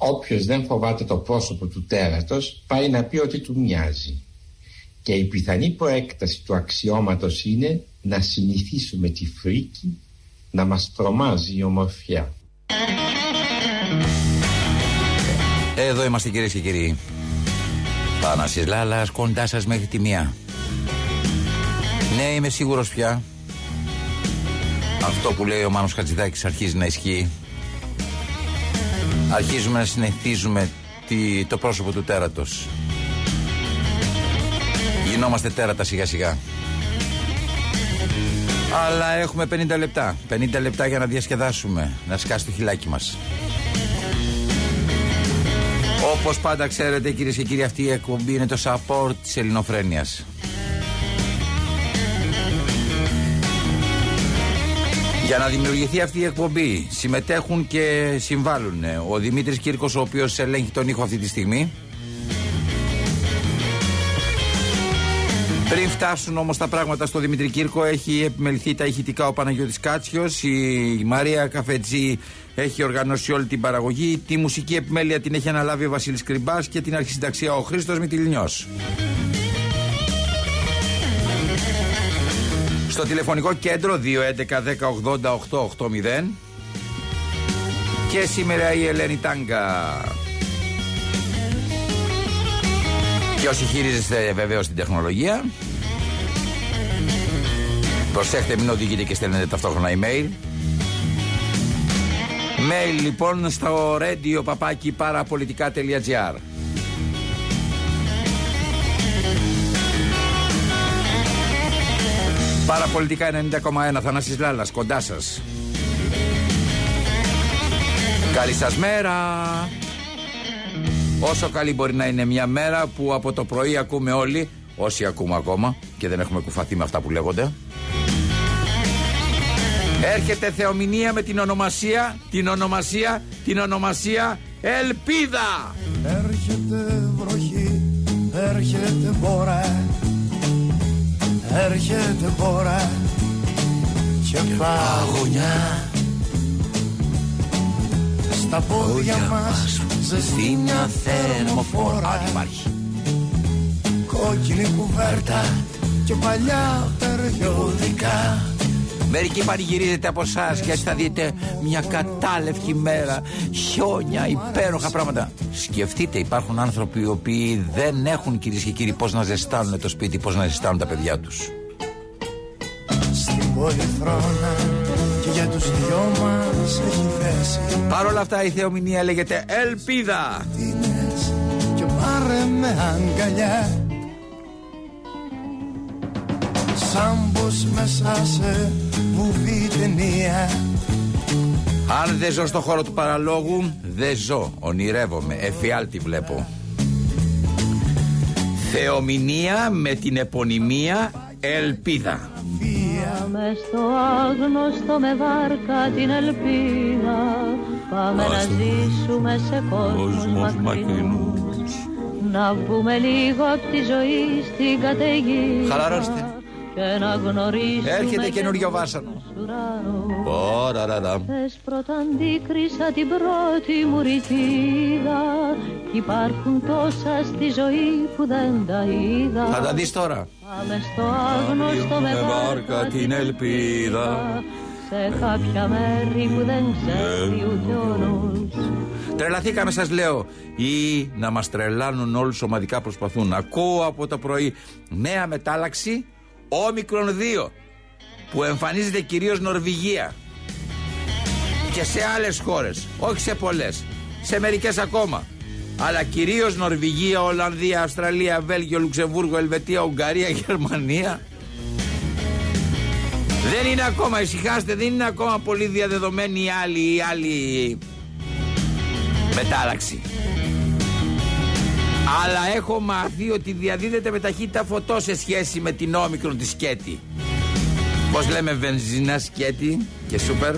Όποιος δεν φοβάται το πρόσωπο του τέρατος πάει να πει ότι του μοιάζει. Και η πιθανή προέκταση του αξιώματος είναι να συνηθίσουμε τη φρίκη να μας τρομάζει η ομορφιά. Εδώ είμαστε κυρίες και κύριοι. Θάνασης Λάλας κοντά σας μέχρι τη μία. Ναι είμαι σίγουρος πια. Αυτό που λέει ο Μάνος Χατζηδάκης αρχίζει να ισχύει. Αρχίζουμε να συνεχίζουμε το πρόσωπο του τέρατος. Γινόμαστε τέρατα σιγά σιγά. Αλλά έχουμε 50 λεπτά. 50 λεπτά για να διασκεδάσουμε. Να σκάσει το χιλάκι μας. Όπως πάντα ξέρετε κυρίες και κύριοι αυτή η εκπομπή είναι το support της ελληνοφρένειας. Για να δημιουργηθεί αυτή η εκπομπή συμμετέχουν και συμβάλλουν ο Δημήτρης Κύρκος ο οποίος ελέγχει τον ήχο αυτή τη στιγμή Πριν φτάσουν όμως τα πράγματα στο Δημήτρη Κύρκο, έχει επιμεληθεί τα ηχητικά ο Παναγιώτης Κάτσιος, η Μαρία Καφετζή έχει οργανώσει όλη την παραγωγή, τη μουσική επιμέλεια την έχει αναλάβει ο Βασίλης Κρυμπάς και την αρχισυνταξία ο Χρήστος Μητυλινιός. Στο τηλεφωνικό κέντρο 211-1080-880 και σήμερα η Ελένη Τάγκα. Και όσοι χειρίζεστε βεβαίως την τεχνολογία, προσέχτε μην οδηγείτε και στέλνετε ταυτόχρονα email. Mail λοιπόν στο radio παπάκι παραπολιτικά.gr Παραπολιτικά 90,1 Θανάσης Λάλλας κοντά σας Καλή σας μέρα Όσο καλή μπορεί να είναι μια μέρα που από το πρωί ακούμε όλοι, όσοι ακούμε ακόμα και δεν έχουμε κουφαθεί με αυτά που λέγονται. Έρχεται θεομηνία με την ονομασία, την ονομασία, την ονομασία Ελπίδα. Έρχεται βροχή, έρχεται μπόρα, έρχεται μπόρα και παγωνιά στα πόδια μας ζεστή μια θερμοφόρα. Αν υπάρχει. Κόκκινη κουβέρτα και παλιά περιοδικά Μερικοί πανηγυρίζετε από εσάς και έτσι θα δείτε μια κατάλευκη μέρα, χιόνια, υπέροχα πράγματα. Σκεφτείτε, υπάρχουν άνθρωποι οι οποίοι δεν έχουν κυρίες και κύριοι πώς να ζεστάνουν το σπίτι, πώς να ζεστάνουν τα παιδιά τους. Στην πολυθρόνα και για τους δυο μας έχει θέση Παρ' όλα αυτά η θεομηνία λέγεται Ελπίδα και πάρε με αγκαλιά Σαν πως μέσα σε βουβή ταινία. Αν δεν ζω στο χώρο του παραλόγου Δεν ζω, ονειρεύομαι. Εφιάλτη βλέπω. Θεομηνία με την επωνυμία Ελπίδα. Πάμε στο άγνωστο με βάρκα την ελπίδα. Πάμε να ζήσουμε σε κόσμους μακρινούς. Να βγούμε λίγο από τη ζωή στην καταιγίδα. Χαλαρώστε και να γνωρίσουμε Έρχεται καινούριο βάσανο. Ωραραρα Θες πρώτα αντίκρισα την πρώτη μου ρητίδα Κι υπάρχουν τόσα στη ζωή που δεν τα είδα. Θα τα δεις τώρα. Πάμε στο άγνωστο με βάρκα την ελπίδα. Σε κάποια μέρη που δεν ξέρει ούτε ο νους. Τρελαθήκαμε σας λέω. Ή να μας τρελάνουν όλους ομαδικά προσπαθούν. Ακούω από το πρωί Νέα μετάλλαξη Όμικρον 2 Που εμφανίζεται κυρίως Νορβηγία Και σε άλλες χώρες Όχι σε πολλές Σε μερικές ακόμα αλλά κυρίως Νορβηγία, Ολλανδία, Αυστραλία, Βέλγιο, Λουξεμβούργο, Ελβετία, Ουγγαρία, Γερμανία. Δεν είναι ακόμα, ησυχάστε, δεν είναι ακόμα πολύ διαδεδομένη η άλλη, η άλλη μετάλλαξη. Αλλά έχω μάθει ότι διαδίδεται με ταχύτητα φωτό σε σχέση με την όμικρον τη σκέτη. Πώς λέμε βενζίνα, σκέτη και σούπερ;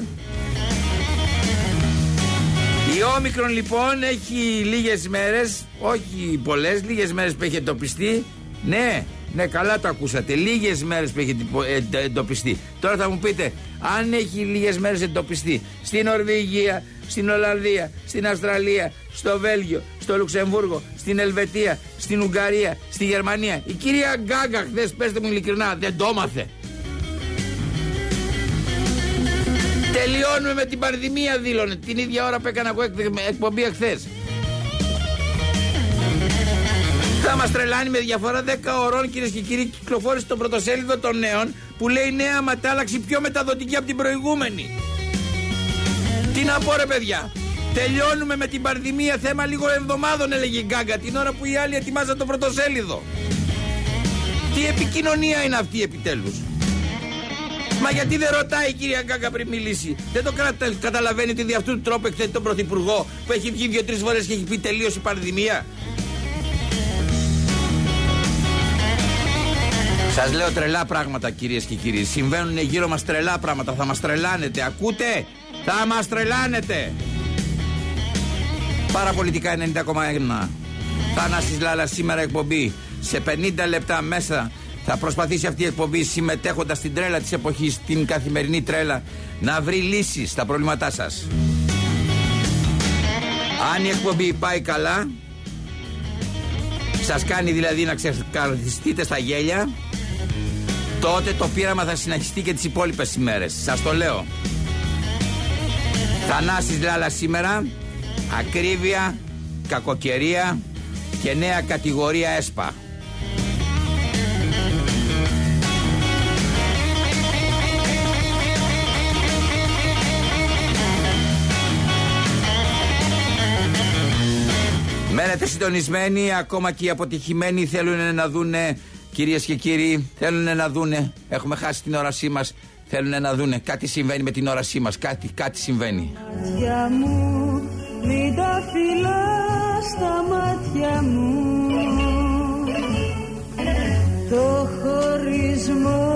Η όμικρον λοιπόν έχει λίγες μέρες, όχι πολλές, λίγες μέρες που έχει εντοπιστεί. Ναι, Ναι, καλά το ακούσατε. Λίγες μέρες που έχει εντοπιστεί. Τώρα θα μου πείτε, αν έχει λίγες μέρες εντοπιστεί στην Νορβηγία, στην Ολλανδία, στην Αυστραλία, στο Βέλγιο, στο Λουξεμβούργο, στην Ελβετία, στην Ουγγαρία, στη Γερμανία. Η κυρία Γκάγκα, χθες, πέστε μου ειλικρινά, δεν το έμαθε. Τελειώνουμε με την πανδημία, δήλωνε. Την ίδια ώρα που έκανα εγώ εκπομπή εχθές. Θα μας τρελάνει με διαφορά 10 ωρών, κυρίες και κύριοι, κυκλοφόρησε το πρωτοσέλιδο των νέων που λέει νέα μετάλλαξη πιο μεταδοτική από την προηγούμενη. Τι να πω, ρε παιδιά; Τελειώνουμε με την πανδημία θέμα λίγο εβδομάδων, έλεγε η Γκάγκα, την ώρα που οι άλλοι ετοιμάζαν το πρωτοσέλιδο. Τι επικοινωνία είναι αυτή επιτέλους; Μα γιατί δεν ρωτάει η κυρία Γκάγκα πριν μιλήσει; Δεν το καταλαβαίνει ότι δι' αυτού του τρόπου εκθέτει τον Πρωθυπουργό που έχει βγει δύο-τρεις φορές και έχει πει τελείωσε η πανδημία; Σας λέω τρελά πράγματα κυρίες και κύριοι. Συμβαίνουν γύρω μας τρελά πράγματα. Θα μας τρελάνετε. Ακούτε, θα μας τρελάνετε. Παραπολιτικά 90,1. Θάνασης Λάλας σήμερα εκπομπή. Σε 50 λεπτά μέσα θα προσπαθήσει αυτή η εκπομπή συμμετέχοντας στην τρέλα της εποχής, την καθημερινή τρέλα, να βρει λύσεις στα προβλήματά σας. Αν η εκπομπή πάει καλά, σας κάνει δηλαδή να ξεκαρδιστείτε στα γέλια, τότε το πείραμα θα συνεχιστεί και τις υπόλοιπες ημέρες. Σας το λέω. Θανάσης Λάλα σήμερα, ακρίβεια, κακοκαιρία και νέα κατηγορία ΕΣΠΑ. Μένετε συντονισμένοι, ακόμα και οι αποτυχημένοι θέλουν να δούνε, κυρίες και κύριοι, θέλουν να δούνε, έχουμε χάσει την όρασή μας, θέλουν να δούνε, κάτι συμβαίνει με την όρασή μας, κάτι, κάτι συμβαίνει. Μου, μην τα φυλάς στα μάτια μου Το χωρισμό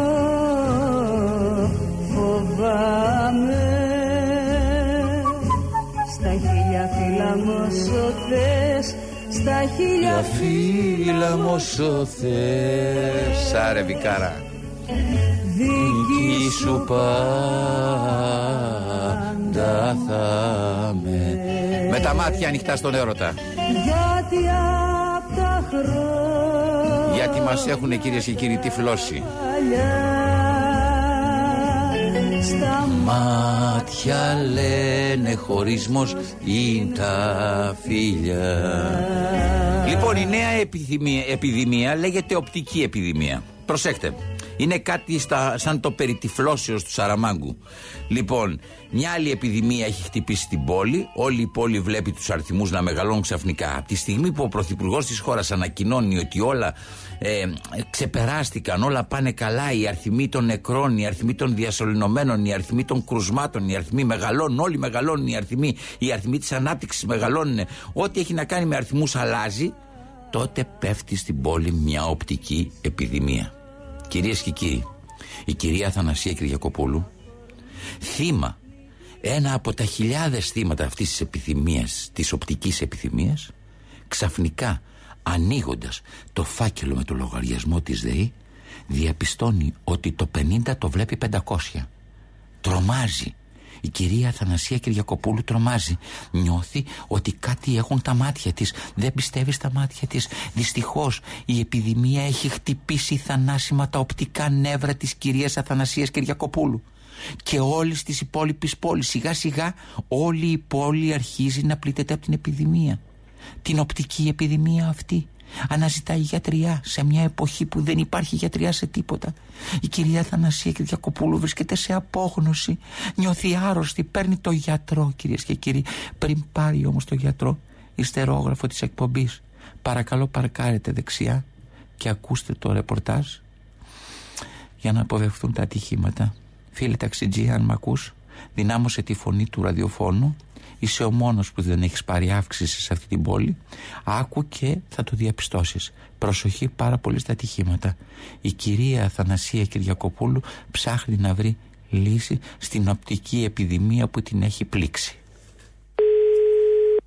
φοβάμαι Στα χίλια φύλλα μου θες Στα χίλια φύλλα μου θες. Άρε Βικάρα. Δική σου πάντα θα με Με τα μάτια ανοιχτά στον έρωτα. Γιατί απ' τα χρόνια Γιατί μας έχουν κυρίες και κύριοι τυφλώσει στα μάτια λένε χωρισμός είναι τα φίλια Λοιπόν η νέα επιδημία, επιδημία λέγεται οπτική επιδημία Προσέξτε είναι κάτι στα, σαν το περιτυφλώσεως του Σαραμάγκου. Λοιπόν, μια άλλη επιδημία έχει χτυπήσει την πόλη. Όλη η πόλη βλέπει τους αριθμούς να μεγαλώνουν ξαφνικά. Από τη στιγμή που ο πρωθυπουργός της χώρας ανακοινώνει ότι όλα ε, ξεπεράστηκαν, όλα πάνε καλά, οι αριθμοί των νεκρών, οι αριθμοί των διασωληνωμένων, οι αριθμοί των κρουσμάτων, οι αριθμοί μεγαλώνουν, όλοι μεγαλώνουν οι αριθμοί, οι αριθμοί της ανάπτυξης μεγαλώνουν. Ό,τι έχει να κάνει με αριθμούς αλλάζει, τότε πέφτει στην πόλη μια οπτική επιδημία. Κυρίες και κύριοι, η κυρία Θανασία Κυριακοπούλου, θύμα, ένα από τα χιλιάδες θύματα αυτής της επιθυμίας, της οπτικής επιθυμίας, ξαφνικά ανοίγοντας το φάκελο με το λογαριασμό της ΔΕΗ, διαπιστώνει ότι το 50 το βλέπει 500. Τρομάζει η κυρία Αθανασία Κυριακοπούλου τρομάζει. Νιώθει ότι κάτι έχουν τα μάτια της. Δεν πιστεύει στα μάτια της. Δυστυχώς η επιδημία έχει χτυπήσει θανάσιμα τα οπτικά νεύρα της κυρίας Αθανασίας Κυριακοπούλου. Και όλης της υπόλοιπης πόλης. Σιγά σιγά όλη η πόλη αρχίζει να πλήττεται από την επιδημία. Την οπτική επιδημία αυτή Αναζητάει γιατριά σε μια εποχή που δεν υπάρχει γιατριά σε τίποτα. Η κυρία Θανασία και Διακοπούλου βρίσκεται σε απόγνωση. Νιώθει άρρωστη, παίρνει το γιατρό, κυρίες και κύριοι. Πριν πάρει όμως το γιατρό, ιστερόγραφο της εκπομπής. Παρακαλώ, παρκάρετε δεξιά και ακούστε το ρεπορτάζ για να αποδεχθούν τα ατυχήματα. Φίλε ταξιτζή, αν με ακούς, δυνάμωσε τη φωνή του ραδιοφώνου. Είσαι ο μόνος που δεν έχεις πάρει αύξηση σε αυτή την πόλη. Άκου και θα το διαπιστώσεις. Προσοχή πάρα πολύ στα ατυχήματα. Η κυρία Αθανασία Κυριακοπούλου ψάχνει να βρει λύση στην οπτική επιδημία που την έχει πλήξει.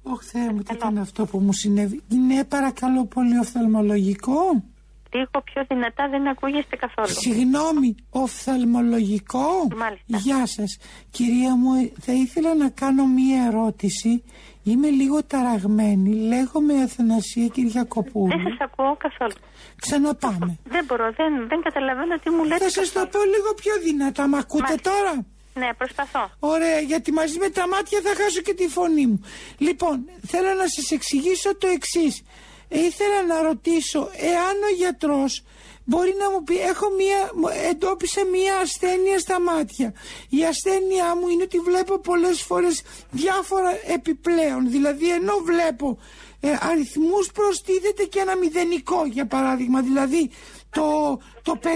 Ωχ Θεέ μου τι ήταν αυτό που μου συνέβη; Ναι παρακαλώ πολύ οφθαλμολογικό Λίγο πιο δυνατά δεν ακούγεστε καθόλου. Συγγνώμη, οφθαλμολογικό. Μάλιστα. Γεια σας. Κυρία μου, θα ήθελα να κάνω μία ερώτηση. Είμαι λίγο ταραγμένη. Λέγομαι Αθανασία Κυριακοπούλου. Δεν σας ακούω καθόλου. Ξαναπάμε. Δεν μπορώ, δεν, δεν καταλαβαίνω τι μου λέτε. Θα σας το καθόλου. πω λίγο πιο δυνατά. Μ' ακούτε Μάλιστα. τώρα; Ναι, προσπαθώ. Ωραία, γιατί μαζί με τα μάτια θα χάσω και τη φωνή μου. Λοιπόν, θέλω να σας εξηγήσω το εξής. Ήθελα να ρωτήσω εάν ο γιατρός μπορεί να μου πει έχω μία, μου εντόπισε μία ασθένεια στα μάτια. Η ασθένειά μου είναι ότι βλέπω πολλές φορές διάφορα επιπλέον. Δηλαδή ενώ βλέπω ε, αριθμούς προστίθεται και ένα μηδενικό για παράδειγμα. Δηλαδή το, το 50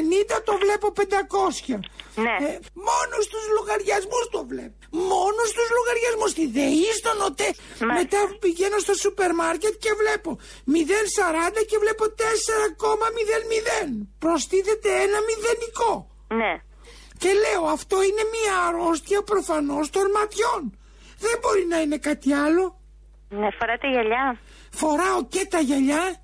το βλέπω 500. Ναι. Ε, μόνος στους λογαριασμούς το βλέπω. Μόνο στους λογαριασμούς. Στη ΔΕΗ, στον ΟΤΕ. Μάλιστα. Μετά πηγαίνω στο σούπερ μάρκετ και βλέπω 0,40 και βλέπω 4,00. Προστίθεται ένα μηδενικό. Ναι. Και λέω αυτό είναι μια αρρώστια προφανώς των ματιών. Δεν μπορεί να είναι κάτι άλλο. Ναι, φοράτε γυαλιά. Φοράω και τα γυαλιά,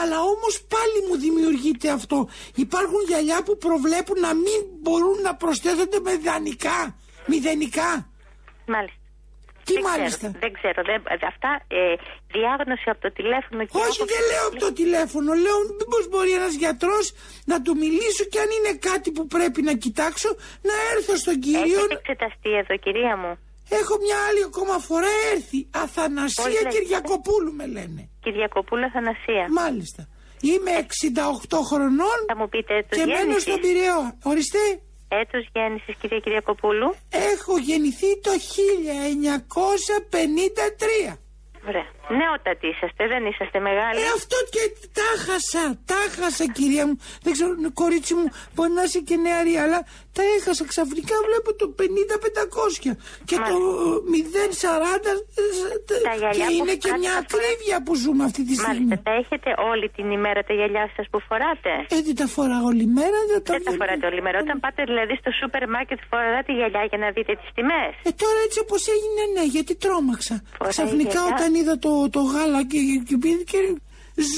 αλλά όμως πάλι μου δημιουργείται αυτό. Υπάρχουν γυαλιά που προβλέπουν να μην μπορούν να προσθέτονται με δανεικά, μηδενικά. Μάλιστα. Τι δεν μάλιστα. Ξέρω, δεν ξέρω. Δεν, αυτά ε, διάγνωση από το τηλέφωνο και Όχι, όπως- δεν λέω από το τηλέφωνο. Λέω μήπως μπορεί ένας γιατρός να του μιλήσω και αν είναι κάτι που πρέπει να κοιτάξω, να έρθω στον κύριο. Έχετε εξεταστεί εδώ, κυρία μου; Έχω μια άλλη ακόμα φορά έρθει. Πώς Αθανασία λέγεται; Κυριακοπούλου με λένε. Κυριακοπούλα Θανασία. Μάλιστα. Είμαι 68 χρονών Θα μου πείτε έτος και μένω γέννησης. στον Πειραιά. Ορίστε. Έτος γέννησης, κυρία Κυριακοπούλου. Έχω γεννηθεί το 1953. Ωραία. Νεότατοι είσαστε, δεν είσαστε μεγάλοι. Ε, αυτό και τα χάσα, τα χάσα κυρία μου. Δεν ξέρω, κορίτσι μου, μπορεί να είσαι και νεαρή, αλλά τα έχασα. Ξαφνικά βλέπω το 50-500 και το 0-40 Τα γυαλιά και που είναι και φοράτε μια τα ακρίβεια που ζούμε αυτή τη στιγμή. Μάλιστα, τα έχετε όλη την ημέρα τα γυαλιά σας που φοράτε; Ε, δεν τα φοράω όλη μέρα, δεν τα Δεν τα φοράτε όλη μέρα. Όταν πάτε δηλαδή στο σούπερ μάρκετ φοράτε γυαλιά για να δείτε τις τιμές. Ε, τώρα έτσι όπως έγινε, ναι, γιατί τρόμαξα. Φοράει Ξαφνικά γυαλιά. όταν είδα το, το γάλα και, και, και, και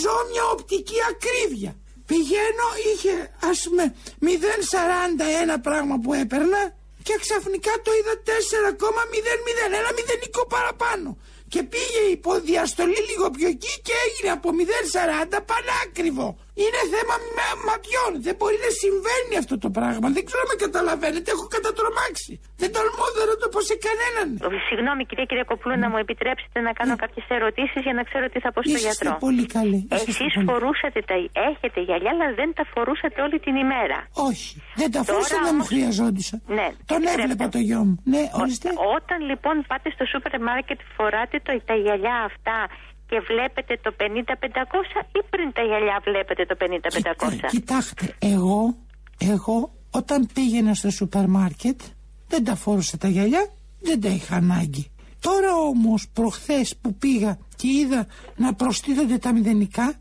ζω μια οπτική ακρίβεια. Πηγαίνω, είχε ας πούμε 0,40 ένα πράγμα που έπαιρνα και ξαφνικά το είδα 4,00, ένα μηδενικό παραπάνω. Και πήγε η υποδιαστολή λίγο πιο εκεί και έγινε από 0,40 πανάκριβο. Είναι θέμα μα- ματιών. Δεν μπορεί να συμβαίνει αυτό το πράγμα. Δεν ξέρω αν με καταλαβαίνετε. Έχω κατατρομάξει. Δεν τολμώ, δεν ρωτώ πως σε κανέναν. Ο, Συγγνώμη κυρία Κυριακοπούλου να μου επιτρέψετε να κάνω κάποιες ερωτήσεις για να ξέρω τι θα πω στο Ναι. Είστε γιατρό. πολύ καλή. Είσαστε Εσείς πολύ- φορούσατε τα, έχετε γυαλιά αλλά δεν τα φορούσατε όλη την ημέρα. Όχι. Δεν τα Τώρα φορούσα, δεν μου όμως- χρειαζόντουσαν. Ναι, Τον επιτρέπετε. έβλεπα το γιο μου. Ναι, ορίστε. Ό- Όταν λοιπόν πάτε στο σούπερ μάρκετ φοράτε το, τα γυαλιά αυτά και βλέπετε το 50-500 ή πριν τα γυαλιά βλέπετε το 50-500. Κοιτά- κοιτάξτε, εγώ, εγώ όταν πήγαινα στο σούπερ μάρκετ δεν τα φόρουσα τα γυαλιά, δεν τα είχα ανάγκη. Τώρα όμως προχθές που πήγα και είδα να προστίθονται τα μηδενικά,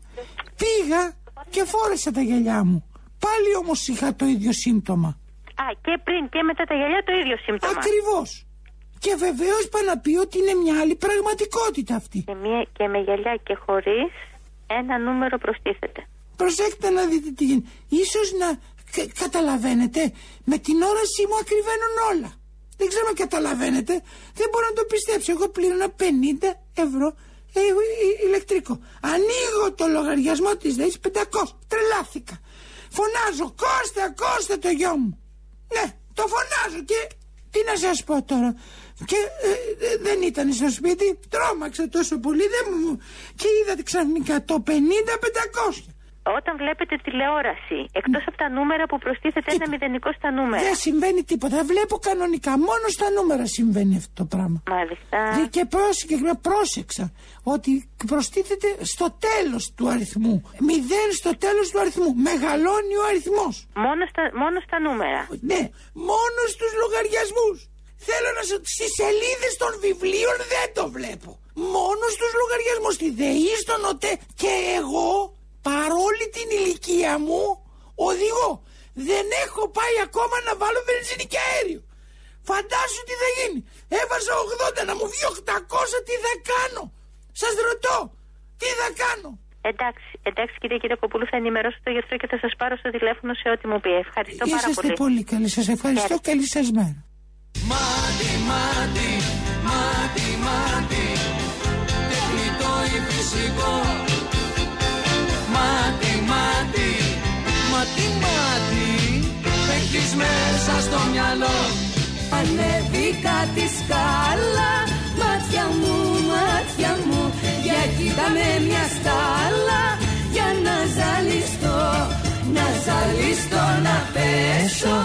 πήγα και φόρεσα τα γυαλιά μου. Πάλι όμως είχα το ίδιο σύμπτωμα. Α, και πριν και μετά τα γυαλιά το ίδιο σύμπτωμα. Ακριβώς. Και βεβαίως είπα να πει ότι είναι μια άλλη πραγματικότητα αυτή. Και, μία, και με γυαλιά και χωρίς ένα νούμερο προστίθεται. Προσέξτε να δείτε τι γίνεται. Ίσως να κα- καταλαβαίνετε, με την όρασή μου ακριβένουν όλα. Δεν ξέρω αν καταλαβαίνετε. Δεν μπορώ να το πιστέψω. Εγώ πλήρωνα 50 ευρώ ε, ε, ε, ηλεκτρικό. Ανοίγω το λογαριασμό της ΔΕΗς 500. Τρελάθηκα. Φωνάζω, Κώστα, Κώστα το γιο μου. Ναι, το φωνάζω και τι να σας πω τώρα. Και ε, ε, δεν ήταν στο σπίτι, τρόμαξα τόσο πολύ δεν μου... και είδατε ξαφνικά το 50-500. Όταν βλέπετε τηλεόραση, εκτός από τα νούμερα που προστίθεται ένα μηδενικό στα νούμερα. Δεν συμβαίνει τίποτα. Βλέπω κανονικά. Μόνο στα νούμερα συμβαίνει αυτό το πράγμα. Μάλιστα. Δι- Και πρόσεξε, πρόσεξα ότι προστίθεται στο τέλος του αριθμού. Μηδέν στο τέλος του αριθμού. Μεγαλώνει ο αριθμός. Μόνο στα, μόνο στα νούμερα. Ναι, μόνο στους λογαριασμούς. Θέλω να σου... Στις σελίδες των βιβλίων δεν το βλέπω. Μόνο στους λογαριασμούς. Στη ΔΕΗ, στον ΟΤΕ. Και εγώ, παρόλη την ηλικία μου, οδηγώ. Δεν έχω πάει ακόμα να βάλω βενζίνη και αέριο. Φαντάσου τι θα γίνει. Έβαζα 80 να μου βγει 800 τι θα κάνω; Σας ρωτώ. Τι θα κάνω; Εντάξει, εντάξει κύριε Κυριακοπούλου, θα ενημερώσω το γιατρό και θα σας πάρω στο τηλέφωνο σε ό,τι μου πει. Ευχαριστώ πάρα Είσαστε πολύ. πολύ καλή. Σας ευχαριστώ. Καλή σας μέρα. Μάτι, μάτι, μάτι, μάτι. Τεχνητό ή φυσικό. Μάτι, μάτι, μάτι, μάτι. Έχεις μέσα στο μυαλό. Ανέβηκα τη σκάλα. Μάτια μου, μάτια μου. Για κοίτα με μια σκάλα. Για να ζαλιστώ Να ζαλιστώ να πέσω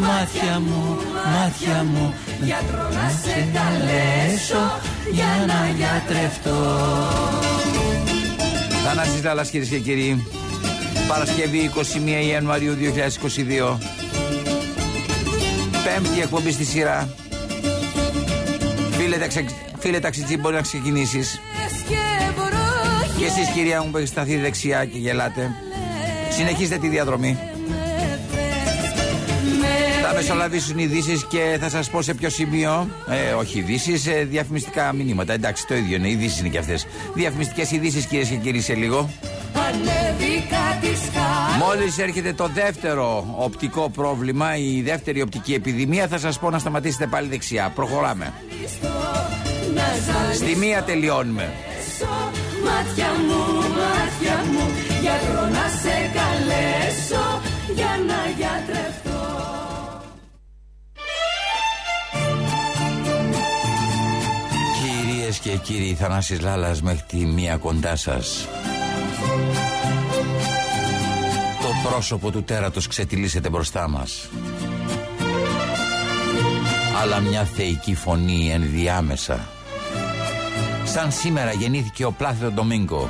Μάτια μου, μάτια μου Γιατρό να σε καλέσω Για να γιατρευτώ. Θανάσης Λάλλας κυρίες και κύριοι. Παρασκευή 21 Ιανουαρίου 2022 Πέμπτη εκπομπή στη σειρά. Φίλε, ταξι... Φίλε ταξιτζή μπορεί να ξεκινήσεις. Και βροχές Και εσείς κυρία μου που έχετε σταθεί δεξιά και γελάτε. Συνεχίστε τη διαδρομή Θα μεσολαβήσουν ειδήσεις και θα σας πω σε ποιο σημείο. Ε, όχι ειδήσεις, ε, διαφημιστικά μηνύματα. Εντάξει, το ίδιο είναι. Ειδήσεις είναι και αυτές. Διαφημιστικές ειδήσεις, κυρίες και κύριοι, σε λίγο. Ανέβηκα τη σκάλα Μόλις έρχεται το δεύτερο οπτικό πρόβλημα, η δεύτερη οπτική επιδημία, θα σας πω να σταματήσετε πάλι δεξιά. Προχωράμε. Να ζαλιστώ Στη μία τελειώνουμε. Μάτια μου, μάτια μου Γιατρό να σε καλέσω Για να γιατρευτώ Κυρίες και κύριοι, Θανάσης Λάλλας μέχρι τη μία κοντά σας. Το πρόσωπο του τέρατος ξετυλίσσεται μπροστά μας. Αλλά μια θεϊκή φωνή ενδιάμεσα. Σαν σήμερα γεννήθηκε ο Πλάθιο Ντομίνγκο.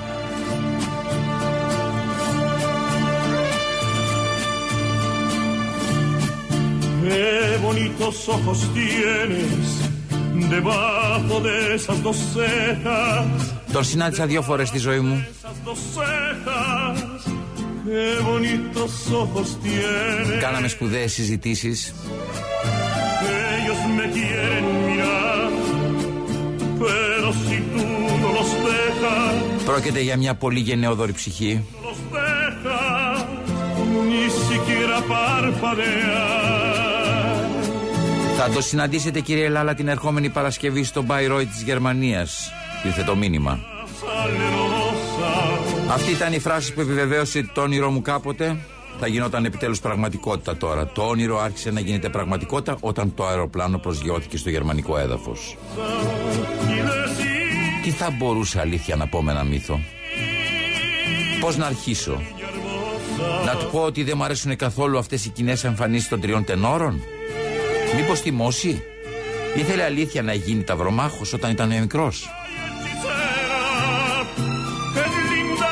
Qué bonitos ojos tienes τον συνάντησα δύο φορές στη ζωή μου. Κάναμε σπουδαίες συζητήσεις. Πρόκειται για μια πολύ γενναιόδορη ψυχή. Θα το συναντήσετε κύριε Λάλα την ερχόμενη Παρασκευή στο Bayreuth της Γερμανίας. Ήρθε το μήνυμα. Salerosa, Αυτή ήταν η φράση που επιβεβαίωσε το όνειρό μου κάποτε. Θα γινόταν επιτέλους πραγματικότητα τώρα. Το όνειρο άρχισε να γίνεται πραγματικότητα όταν το αεροπλάνο προσγειώθηκε στο γερμανικό έδαφος. y decir Τι θα μπορούσε αλήθεια να πω με ένα μύθο; Πώς να αρχίσω; Να του πω ότι δεν μου αρέσουν καθόλου αυτές οι κοινές εμφανίσεις των τριών τενόρων; Μήπως θυμώσει; Ήθελε αλήθεια να γίνει ταυρομάχος όταν ήταν μικρός. hechicera, es linda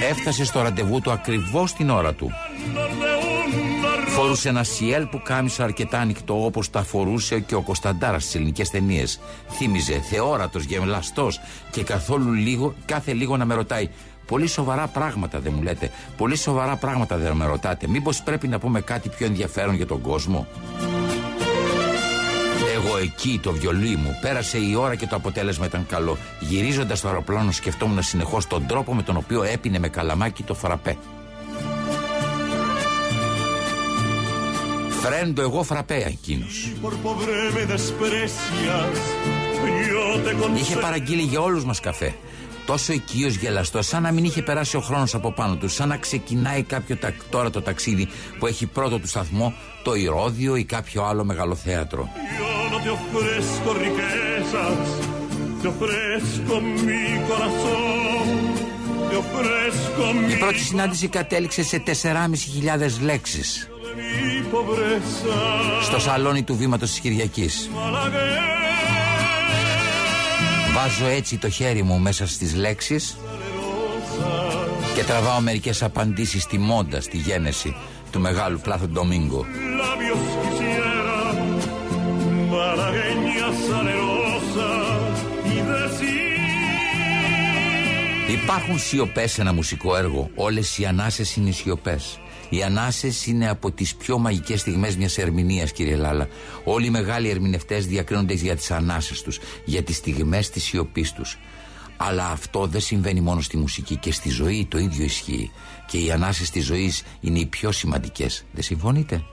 y Έφτασε στο ραντεβού του ακριβώς την ώρα του. de un Φορούσε ένα σιέλ που κάμισε αρκετά ανοιχτό όπως τα φορούσε και ο Κωνσταντάρας στις ελληνικές ταινίες. Θύμιζε θεόρατος, γεμλαστός και καθόλου λίγο, κάθε λίγο να με ρωτάει Πολύ σοβαρά πράγματα δεν μου λέτε. Πολύ σοβαρά πράγματα δεν με ρωτάτε. Μήπως πρέπει να πούμε κάτι πιο ενδιαφέρον για τον κόσμο; Εγώ εκεί το βιολί μου πέρασε η ώρα και το αποτέλεσμα ήταν καλό. Γυρίζοντας στο αεροπλάνο, σκεφτόμουν συνεχώς τον τρόπο με τον οποίο έπινε με καλαμάκι το φραπέ. Φρέντο, εγώ φραπέ εκείνος. por pobre me desprecias. Yo te Είχε concedo παραγγείλει για όλους μας καφέ. Τόσο οικείος γελαστός, σαν να μην είχε περάσει ο χρόνος από πάνω του, σαν να ξεκινάει κάποιο τα, τώρα το ταξίδι που έχει πρώτο του σταθμό το Ηρώδιο ή κάποιο άλλο μεγαλοθέατρο. Yo no te ofrezco riquezas, te ofrezco mi corazón, te ofrezco Η mi, πρώτη συνάντηση κατέληξε σε 4.500 λέξεις mi pobreza. στο σαλόνι του βήματος της Κυριακής. Malagueña Βάζω έτσι το χέρι μου μέσα στις λέξεις και τραβάω μερικές απαντήσεις στη μόντα, στη γένεση του μεγάλου πλάθου Ντομίνγκο. labios quisiera, malagueña salerosa y decir. Υπάρχουν σιωπές σε ένα μουσικό έργο. Όλες οι ανάσες είναι σιωπές. Οι ανάσες είναι από τις πιο μαγικές στιγμές μιας ερμηνείας, κύριε Λάλα. Όλοι οι μεγάλοι ερμηνευτές διακρίνονται για τις ανάσες τους, για τις στιγμές της σιωπής τους. Αλλά αυτό δεν συμβαίνει μόνο στη μουσική και στη ζωή το ίδιο ισχύει. Και οι ανάσες της ζωής είναι οι πιο σημαντικές. Δεν συμφωνείτε;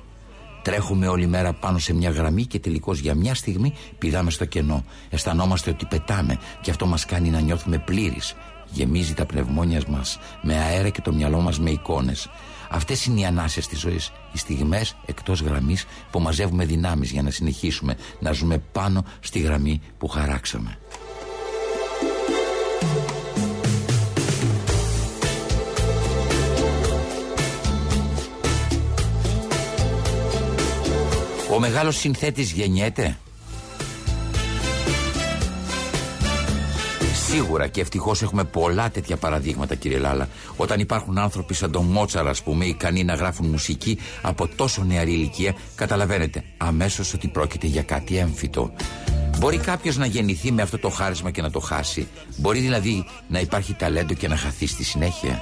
Τρέχουμε όλη μέρα πάνω σε μια γραμμή και τελικώς για μια στιγμή πηδάμε στο κενό. Αισθανόμαστε ότι πετάμε και αυτό μας κάνει να νιώθουμε πλήρεις. Γεμίζει τα πνευμόνια μας με αέρα και το μυαλό μας με εικόνες. Αυτές είναι οι ανάσες της ζωής. Οι στιγμές εκτός γραμμής που μαζεύουμε δυνάμεις για να συνεχίσουμε να ζούμε πάνω στη γραμμή που χαράξαμε. Ο μεγάλος συνθέτης γεννιέται; Σίγουρα και ευτυχώς έχουμε πολλά τέτοια παραδείγματα, κύριε Λάλα. Όταν υπάρχουν άνθρωποι σαν τον Μότσαρα, ας πούμε, ικανοί να γράφουν μουσική από τόσο νεαρή ηλικία, καταλαβαίνετε αμέσως ότι πρόκειται για κάτι έμφυτο. Μπορεί κάποιος να γεννηθεί με αυτό το χάρισμα και να το χάσει. Μπορεί δηλαδή να υπάρχει ταλέντο και να χαθεί στη συνέχεια.